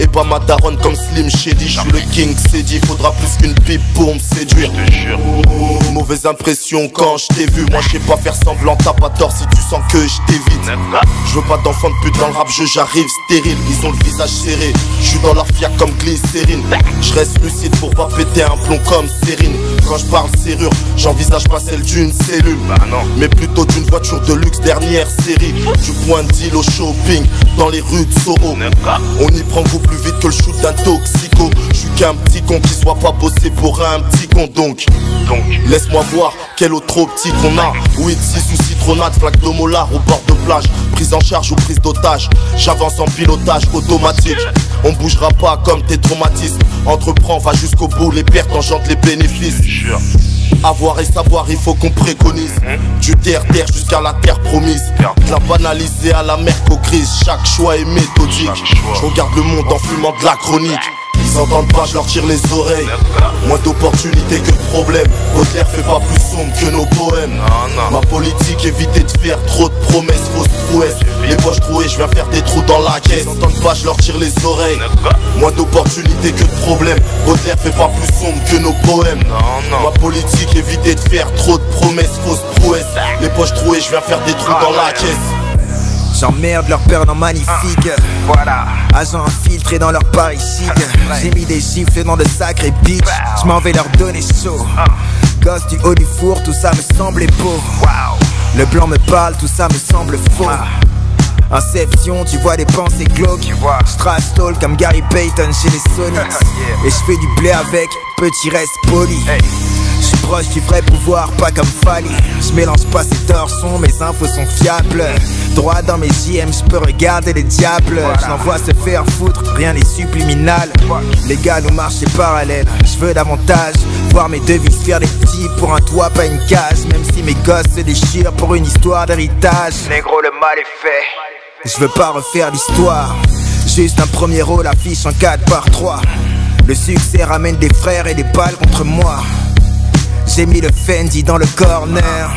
Et pas ma daronne comme Slim Shady. Je suis le king, c'est dit, faudra plus qu'une pipe pour me séduire. Mauvaise impression quand je t'ai vu. Moi, je sais pas faire semblant, t'as pas tort si tu sens que je t'évite. Je veux pas d'enfants de pute dans le rap, je j'arrive stérile. Ils ont le visage serré, je suis dans leur fiac comme glycérine. Je reste lucide pour pas péter un plomb comme Sérine. Quand je parle serrure, j'envisage pas celle d'une cellule. Mais plutôt d'une voiture de luxe dernière série. Je pointe deal au shopping dans les rues de Soho. On y prend beaucoup plus vite que le shoot d'un toxico. Je suis qu'un petit con qui soit pas bossé pour un petit con donc. Donc laisse-moi voir quel autre optique on a. Oui, 6 ou citronnade, flaque de molar au bord de plage. Prise en charge ou prise d'otage. J'avance en pilotage automatique. On bougera pas comme tes traumatismes. Entreprends, va jusqu'au bout, les pertes engendrent les bénéfices. Avoir et savoir, il faut qu'on préconise. Du terre-terre jusqu'à la terre promise. De la banaliser à la mercocrise. Chaque choix est méthodique. Je regarde le monde en fumant de la chronique. Ils entendent pas, je leur tire les oreilles. Moins d'opportunités que de problèmes. Baudelaire fait pas plus sombre que nos poèmes. Ma politique, éviter de faire trop de promesses, fausses prouesses. Les poches trouées, je viens faire des trous dans la caisse. Ils entendent pas, je leur tire les oreilles. Moins d'opportunités que de problèmes. Baudelaire fait pas plus sombre que nos poèmes. Ma politique, éviter de faire trop de promesses, fausses prouesses. Les poches trouées, je viens faire des trous dans la caisse. J'emmerde leur peur dans magnifique. Voilà. Agent infiltré dans leur chic J'ai mis des gifles dans de sacrés bitch Je m'en vais leur donner chaud. Gosse du haut du four, tout ça me semblait beau. Le blanc me parle, tout ça me semble faux. Inception, tu vois des pensées glauques. Strass comme Gary Payton chez les Sonics. Et je fais du blé avec, petit reste poli je suis proche du vrai pouvoir, pas comme Fali. Je mélange pas ces torsons, mes infos sont fiables. Droit dans mes JM, je peux regarder les diables. Je l'envoie se faire foutre, rien n'est subliminal. Les gars nous marchent des parallèles. Je veux davantage, voir mes devises faire des petits pour un toit, pas une case. Même si mes gosses se déchirent pour une histoire d'héritage. Négro, le mal est fait. Je veux pas refaire l'histoire. Juste un premier rôle affiche en 4 par 3. Le succès ramène des frères et des balles contre moi. J'ai mis le Fendi dans le corner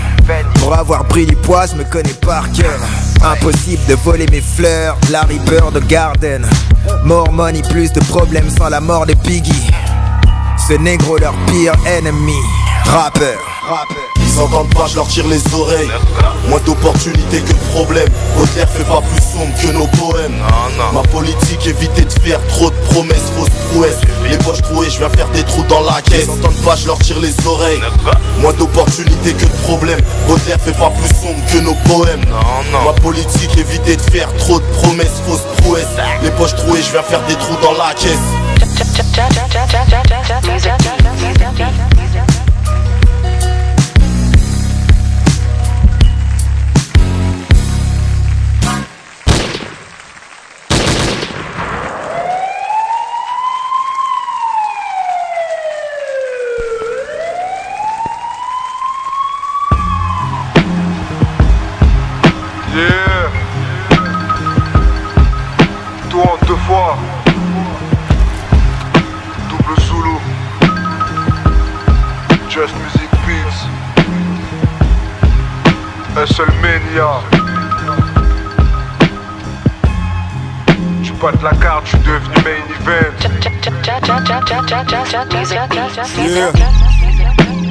Pour avoir pris du poids, je me connais par cœur Impossible de voler mes fleurs, Larry Bird de Garden. More money, plus de problèmes sans la mort de Biggie. Ce négro leur pire ennemi, rappeur. Ils entendent pas, je leur tire les oreilles. Moins d'opportunités que de problèmes. Baudelaire fait pas plus sombre que nos poèmes. Ma politique, éviter de faire trop de promesses, fausses prouesses. Les poches trouées, je viens faire des trous dans la caisse. Ils entendent pas, je leur tire les oreilles. Moins d'opportunités que de problèmes. Baudelaire fait pas plus sombre que nos poèmes. Ma politique, éviter de faire trop de promesses, fausses prouesses. Les poches trouées, je viens faire des trous dans la caisse.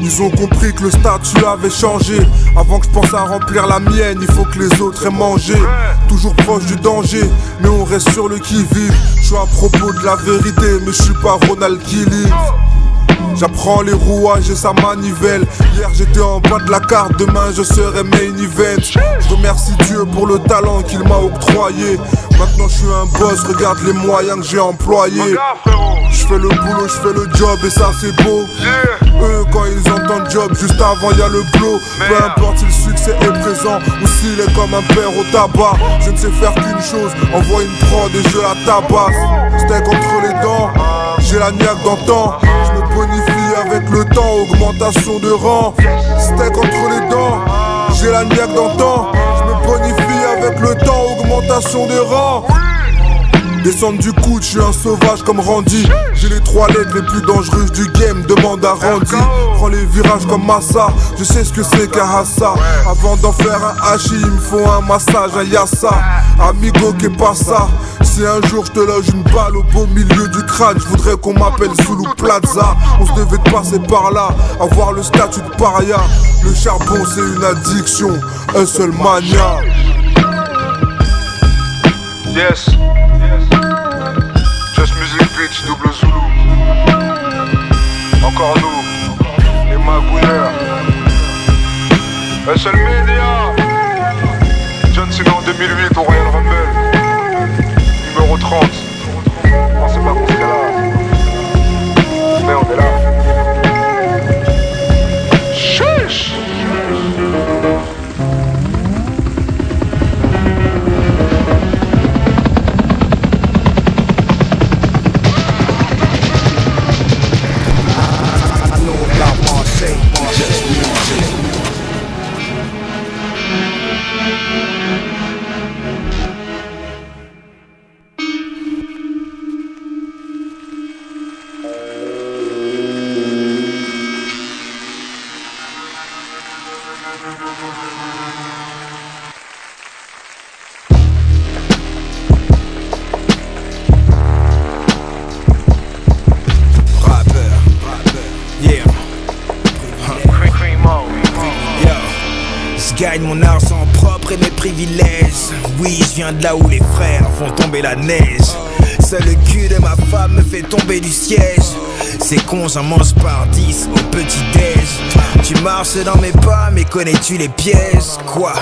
Ils ont compris que le statut avait changé. Avant que je pense à remplir la mienne, il faut que les autres aient mangé. Toujours proche du danger, mais on reste sur le qui-vive. Je suis à propos de la vérité, mais je suis pas Ronald Killing. J'apprends les rouages et sa manivelle. Hier j'étais en bas de la carte, demain je serai main event. Je remercie Dieu pour le talent qu'il m'a octroyé. Maintenant je suis un boss, regarde les moyens que j'ai employés. Je fais le boulot, je fais le job et ça c'est beau. Eux quand ils entendent job, juste avant y a le blow. Peu importe si le succès est présent ou s'il est comme un père au tabac. Je ne sais faire qu'une chose, envoie une prod et je la tabasse. Steak entre les dents, j'ai la niaque d'antan. Je me bonifie avec le temps, augmentation de rang. Steak entre les dents, j'ai la niaque d'antan. Je me bonifie avec le temps, augmentation de rang. Descendre du coude, je suis un sauvage comme Randy. J'ai les trois lettres les plus dangereuses du game, demande à Randy. Prends les virages comme Massa, je sais ce que c'est qu'un Hassa. Avant d'en faire un hachi, il me faut un massage, un Yassa. Amigo, que ça si un jour je te lâche une balle au beau milieu du crâne, je voudrais qu'on m'appelle Zulu Plaza. On se devait de passer par là, avoir le statut de paria. Le charbon c'est une addiction, un seul mania. Yes, Just Music Beach, double Zulu. Encore nous, les magouilleurs. Un seul média. Johnson en 2008, on rien de rebelle. 030 De là où les frères font tomber la neige. Seul le cul de ma femme me fait tomber du siège. C'est con, j'en mange par 10 au petit-déj. Tu marches dans mes pas, mais connais-tu les pièges? Quoi?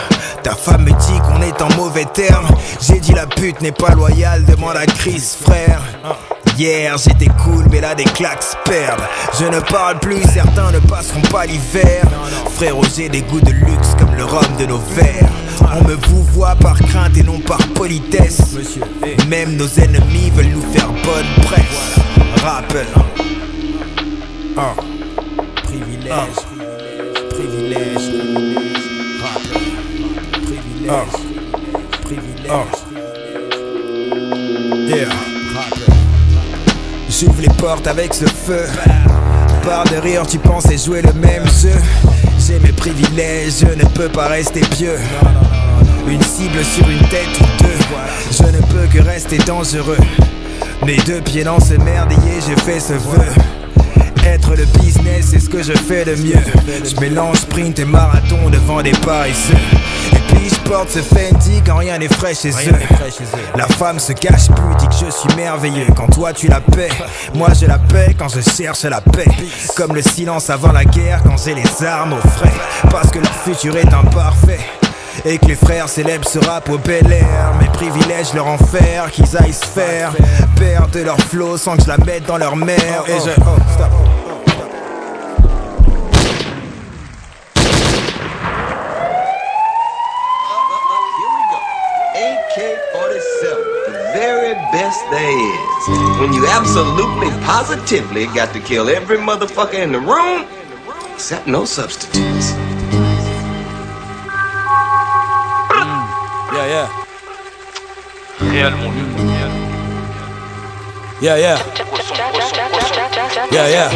Ta femme me dit qu'on est en mauvais termes. J'ai dit la pute n'est pas loyale, demande à Chris, frère. Hier j'étais cool mais là des claques perdent Je ne parle plus, certains ne passeront pas l'hiver Frérot j'ai des goûts de luxe comme le rhum de nos verres On me vous voit par crainte et non par politesse. Même nos ennemis veulent nous faire bonne presse. Rappel. Ah. Privilège. Privilège. Rappel. Privilège. Privilège. Yeah. J'ouvre les portes avec ce feu. Par de rire, tu pensais jouer le même jeu. J'ai mes privilèges, je ne peux pas rester pieux. Une cible sur une tête ou deux. Je ne peux que rester dangereux. Mes deux pieds dans ce merdier, j'ai fait ce vœu. Être le business, c'est ce que je fais de mieux. Je mélange sprint et marathon devant des paresseux. Et puis je porte ce Fendi quand rien n'est frais chez eux. La femme se cache plus, dit que je suis merveilleux. Quand toi tu la paies, moi je la paie quand je cherche la paix. Comme le silence avant la guerre, quand j'ai les armes au frais. Parce que leur futur est imparfait. Et que les frères célèbres ce rap au bel air Mes privilèges leur enfer qu'ils aillent se faire Perdre leur flow sans que je la mette dans leur mère Et je... Oh, stop. AK-47, the very best there is. When you absolutely, positively got to kill every motherfucker in the room, except no substitutes. Yeah, yeah. Réel, mon vieux. Yeah, yeah. Yeah, yeah.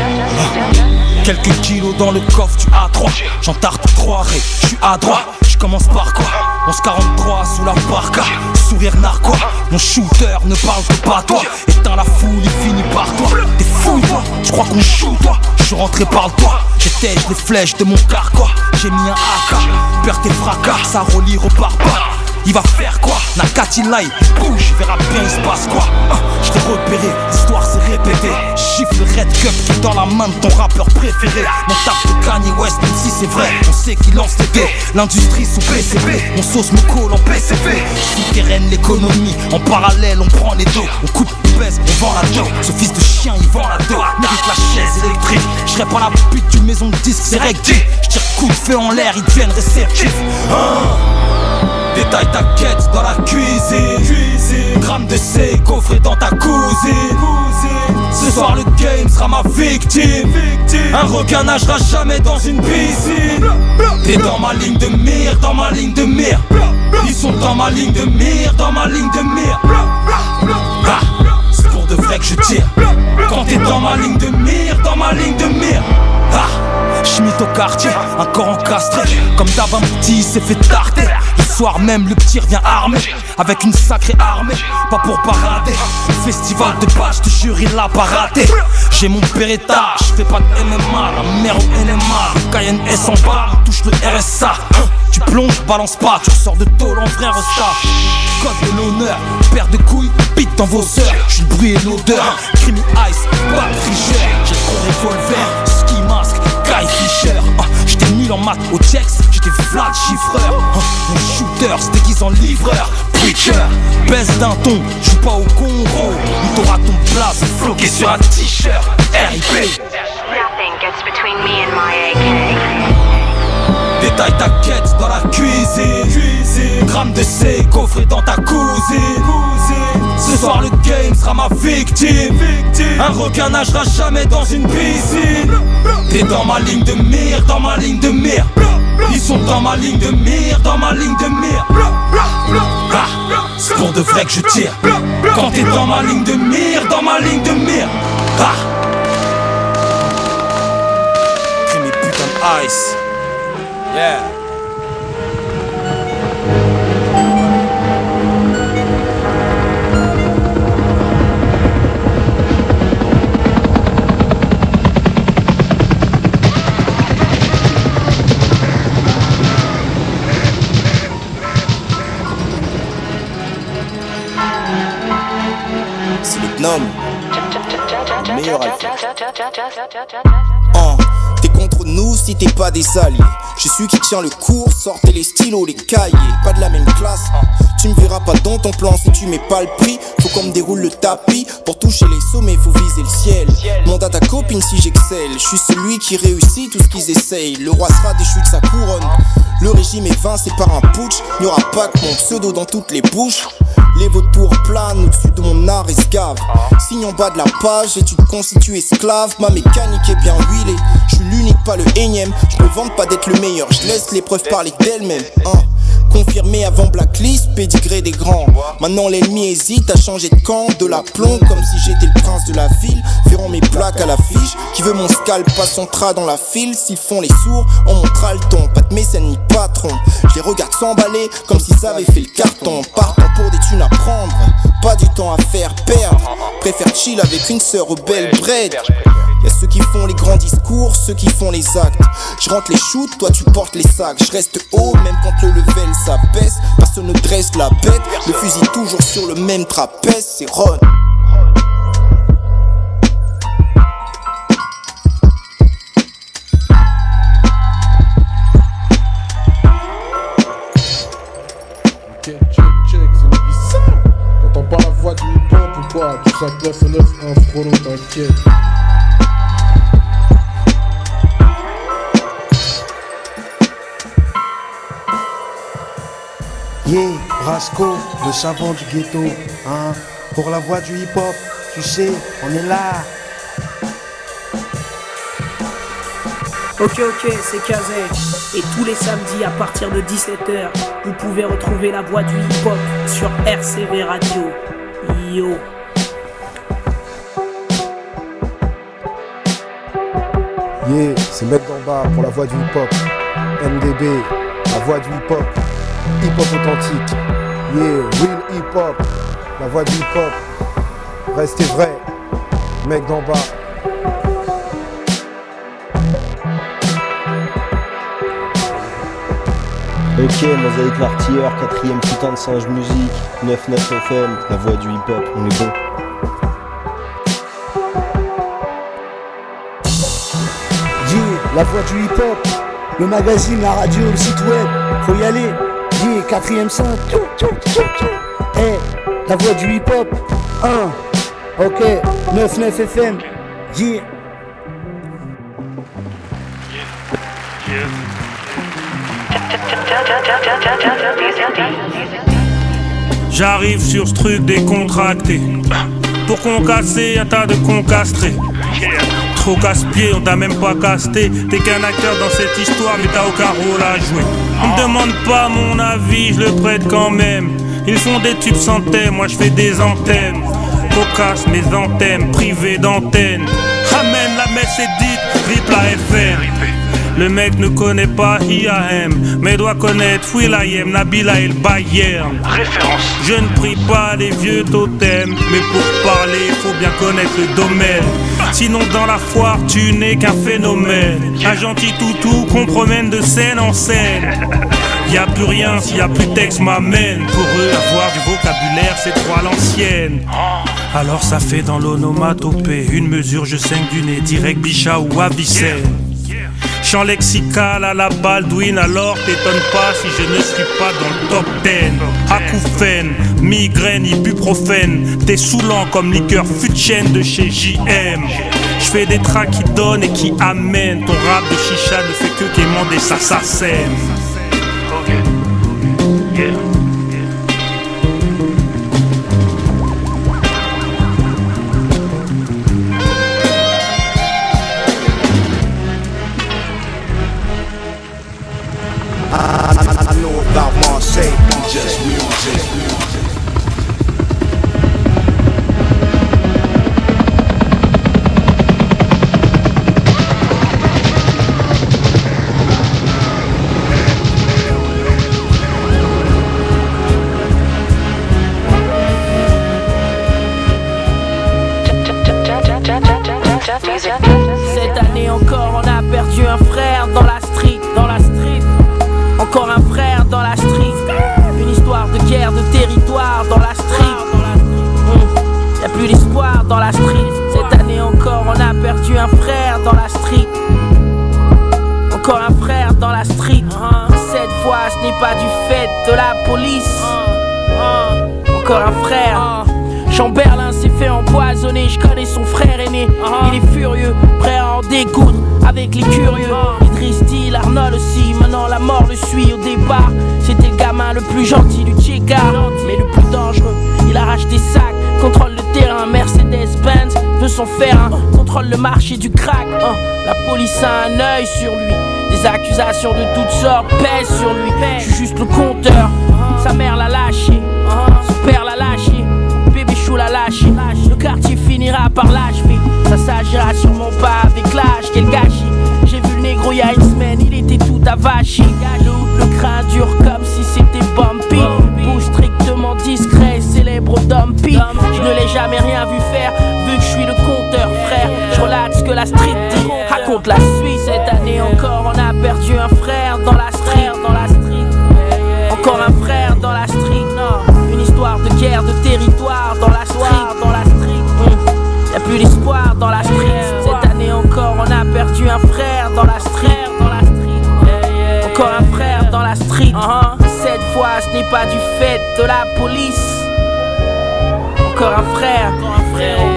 Quelques kilos dans le coffre, tu as 3 J'en tarde 3 ré, je suis à droite. Je commence par quoi? 1143 sous la barca, sourire narquois. Mon shooter ne parle que pas toi. Éteins la foule, il finit par toi. T'es fou, toi, tu crois qu'on shoot, toi? Je suis rentré par le toit, j'étais les flèches de mon carquois. J'ai mis un AK, perds tes fracas, ça relie, repart pas. Il va faire quoi? Nakati Lai, bouge, verra bien il se passe quoi. Ah, Je t'ai repéré, l'histoire s'est répétée. Chiffre Red Cup qui dans la main de ton rappeur préféré. Mon tape de Kanye West, même si c'est vrai On sait qu'il lance les dés. L'industrie sous PCB Mon sauce me colle en PCB Souterraine l'économie En parallèle on prend les dos. On coupe, on baisse, on vend la dos Ce fils de chien il vend la dos Mérite la chaise électrique. Je serais pas la pute d'une maison de disque c'est recti Je tire coup de feu en l'air ils deviennent réceptifs. Hein? Détaille ta quête dans la cuisine. cuisine. Gramme de C coffré dans ta cousine. Ce soir le game sera ma victime. Un requin nagera jamais dans une piscine. T'es dans ma ligne de mire, dans ma ligne de mire. Ils sont dans ma ligne de mire, dans ma ligne de mire. Ah, c'est pour de vrai que je tire. Quand t'es dans ma ligne de mire, dans ma ligne de mire. Ah, Schmitt au quartier, un corps encastré. Comme un petit s'est fait tarter. Soir même, le petit revient armé. Avec une sacrée armée, pas pour parader. Festival de te jure, il l'a pas raté. J'ai mon je fais pas de MMA. La mère au NMA, Cayenne S en bas, touche le RSA. Tu plonges, balance pas, tu ressors de tôle en vrai resta. Code de l'honneur, paire de couilles, bite dans vos sœurs. J'suis le bruit et l'odeur. Crimi Ice, pas de. J'ai le gros revolver, ski mask, Guy Fisher. En maths au Jex, j'étais flat chiffreur. Ah, mon shooter se déguise en livreur. Preacher, baisse d'un ton, j'joue pas au Congo. Il t'aura ton place floqué sur un t-shirt. RIP. Nothing gets between me and my AK. Détaille ta quête dans la cuisine. cuisine. Gramme de C coffré dans ta cousine. Ce soir le game sera ma victime. Un requin nagera jamais dans une piscine. T'es dans ma ligne de mire, dans ma ligne de mire. Ils sont dans ma ligne de mire, dans ma ligne de mire. Ah, c'est pour de vrai que je tire. Quand t'es dans ma ligne de mire, dans ma ligne de mire. Ah. Crime putain ice. Yeah. Nom. Meilleur alpha. Oh, nous si t'es pas des alliés. Je suis qui tient le cours, sortez les stylos, les cahiers. Pas de la même classe. Tu me verras pas dans ton plan si tu mets pas le prix. Faut qu'on me déroule le tapis. Pour toucher les sommets, faut viser le ciel. Demande à ta copine si j'excelle. Je suis celui qui réussit tout ce qu'ils essayent. Le roi sera déchu de sa couronne. Le régime est vain, c'est par un putsch. N'y aura pas que mon pseudo dans toutes les bouches. Les vautours planent au-dessus de mon art escave. Signe en bas de la page et tu te constitues esclave? Ma mécanique est bien huilée. Je suis l'unique, pas le énième. Je me vante pas d'être le meilleur. Je laisse les preuves parler d'elles-mêmes. hein. Confirmé avant Blacklist, pédigré des grands. Maintenant l'ennemi hésite à changer de camp, de la plomb comme si j'étais le prince de la ville. Feront mes plaques à l'affiche. Qui veut mon scalp passe son tra dans la file. S'ils font les sourds, on montrera le ton. Pas de mécène ni patron. Je les regarde s'emballer comme s'ils avaient fait le carton. Partant pour des thunes à prendre, pas du temps à faire perdre. Préfère chill avec une sœur au belles bread. Y'a ceux qui font les grands discours, ceux qui font les actes. Je rentre les shoots, toi tu portes les sacs. Je reste haut, même quand le level s'abaisse. Personne ne dresse la bête. Le fusil toujours sur le même trapèze, c'est Ron. Ou quoi Tout ça, 9 un frollo, t'inquiète. Yeah, Rasco, le savant du ghetto, hein. Pour la voix du hip-hop, tu sais, on est là. Ok, ok, c'est Kazé. Et tous les samedis à partir de 17h, vous pouvez retrouver la voix du hip-hop sur RCV Radio. Yo. C'est Mec d'en bas pour la voix du hip-hop. MDB, la voix du hip-hop. Hip-hop authentique. Yeah, real hip-hop. La voix du hip-hop. Restez vrai. Mec d'en bas. Ok, Mosaïque l'artilleur, quatrième putain de singe musique, 9-9 FM, la voix du hip-hop, on est bon. La voix du hip-hop. Le magazine, la radio, le site web. Faut y aller. Yeah, quatrième tout, tout. Eh, la voix du hip-hop. 1. Ok, 9-9 FM. Yeah. J'arrive sur ce truc décontracté. Pour concasser un tas de concastrés. Trop casse-pied, on t'a même pas casté. T'es qu'un acteur dans cette histoire, mais t'as aucun rôle à jouer. On me demande pas mon avis, je le prête quand même. Ils font des tubes sans thème, moi je fais des antennes. Cocasse mes antennes, privées d'antennes. Amen, la messe est dite, rip la FM. Le mec ne connaît pas IAM, mais doit connaître Will.i.am, Nabila et le Bayern. Référence. Je ne prie pas les vieux totems, mais pour parler, faut bien connaître le domaine. Sinon, dans la foire, tu n'es qu'un phénomène. Un gentil toutou qu'on promène de scène en scène. Y a plus rien s'il y a plus de texte m'amène. Pour eux, avoir du vocabulaire, c'est trop à l'ancienne. Alors ça fait dans l'onomatopée une mesure, je saigne du nez, direct Bichat ou Avicenne. Champ lexical à la Baldwin, alors t'étonne pas si je ne suis pas dans le top 10. Acouphène, migraine, ibuprofène, t'es saoulant comme liqueur fut de chez JM. Je fais des tracks qui donnent et qui amènent. Ton rap de chicha ne fait que quémander sa scène. I, Les accusations de toutes sortes pèsent sur lui. Je suis juste le compteur. Sa mère l'a lâché, son père l'a lâché, bébé chou l'a lâché. Le quartier finira par l'achever. Ça s'agira sur mon pas avec l'âge, quel gâchis. J'ai vu le négro il y a une semaine, il était tout avachi. Le, le crâne dur comme si c'était bumpy. Bouge strictement discret, célèbre dumpy. Je ne l'ai jamais rien vu faire, vu que je suis le compteur, frère. Je relate ce que la street dit, raconte la suite. Cette année encore, perdu un frère dans la street. Dans la street. Encore un frère dans la street. Une histoire de guerre, de territoire dans la street. Dans la street. Hum. Y a plus d'espoir dans la street. Cette année encore, on a perdu un frère dans la street. Dans la street. Encore un frère dans la street. Cette fois, ce n'est pas du fait de la police. Encore un frère. Encore un frère.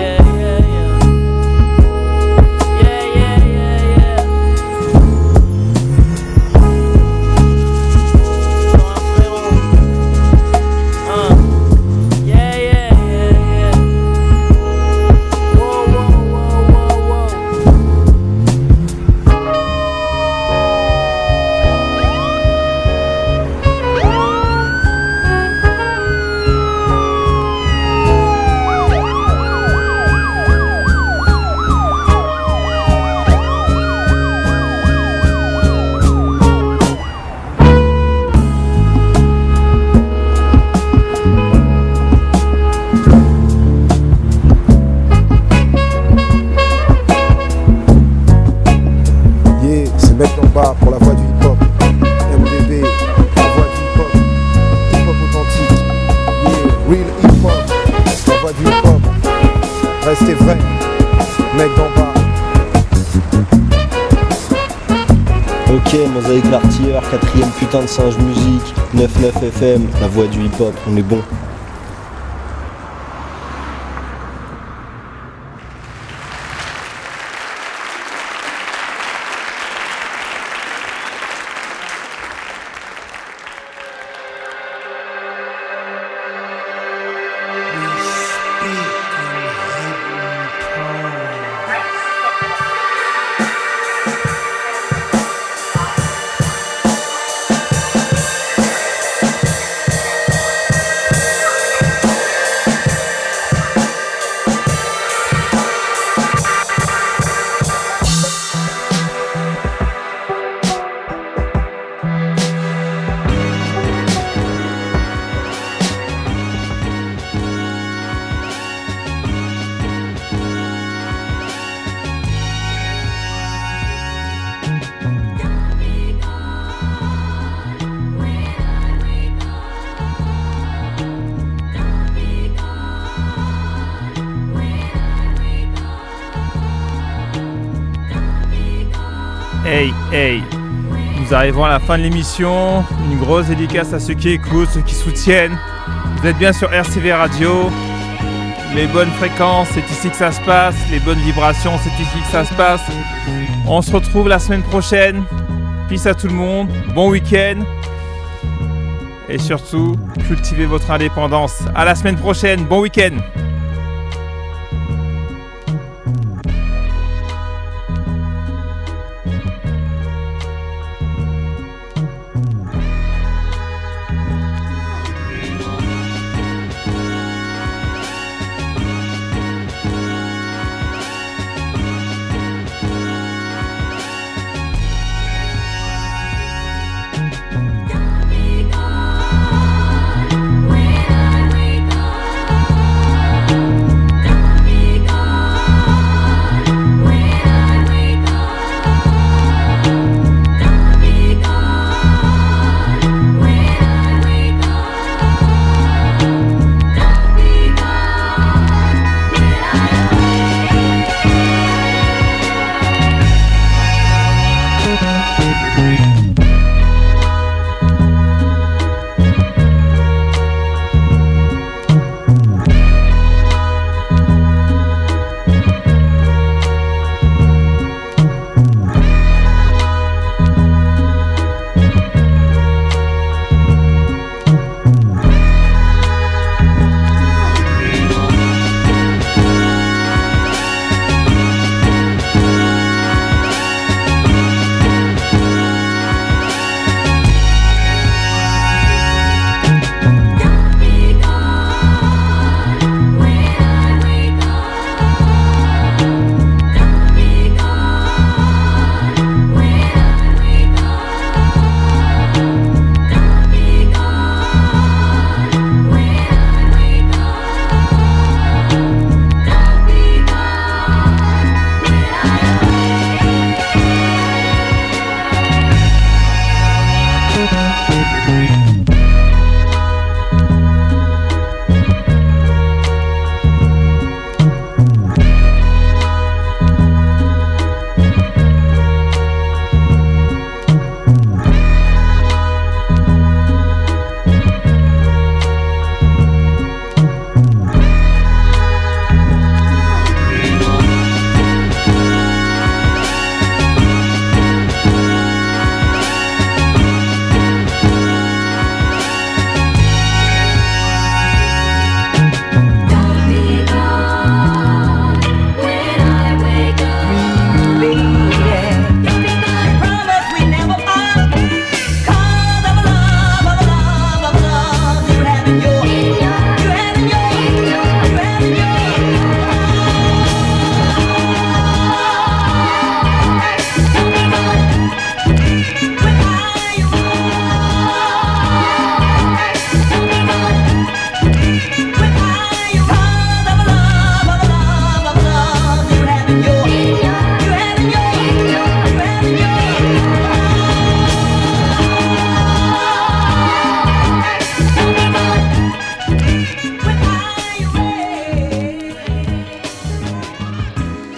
45 Musique, 99 FM, la voix du hip-hop, on est bon. Nous arrivons à la fin de l'émission. Une grosse dédicace à ceux qui écoutent, ceux qui soutiennent. Vous êtes bien sur RCV Radio. Les bonnes fréquences, c'est ici que ça se passe. Les bonnes vibrations, c'est ici que ça se passe. On se retrouve la semaine prochaine. Peace à tout le monde. Bon week-end. Et surtout, cultivez votre indépendance. À la semaine prochaine. Bon week-end.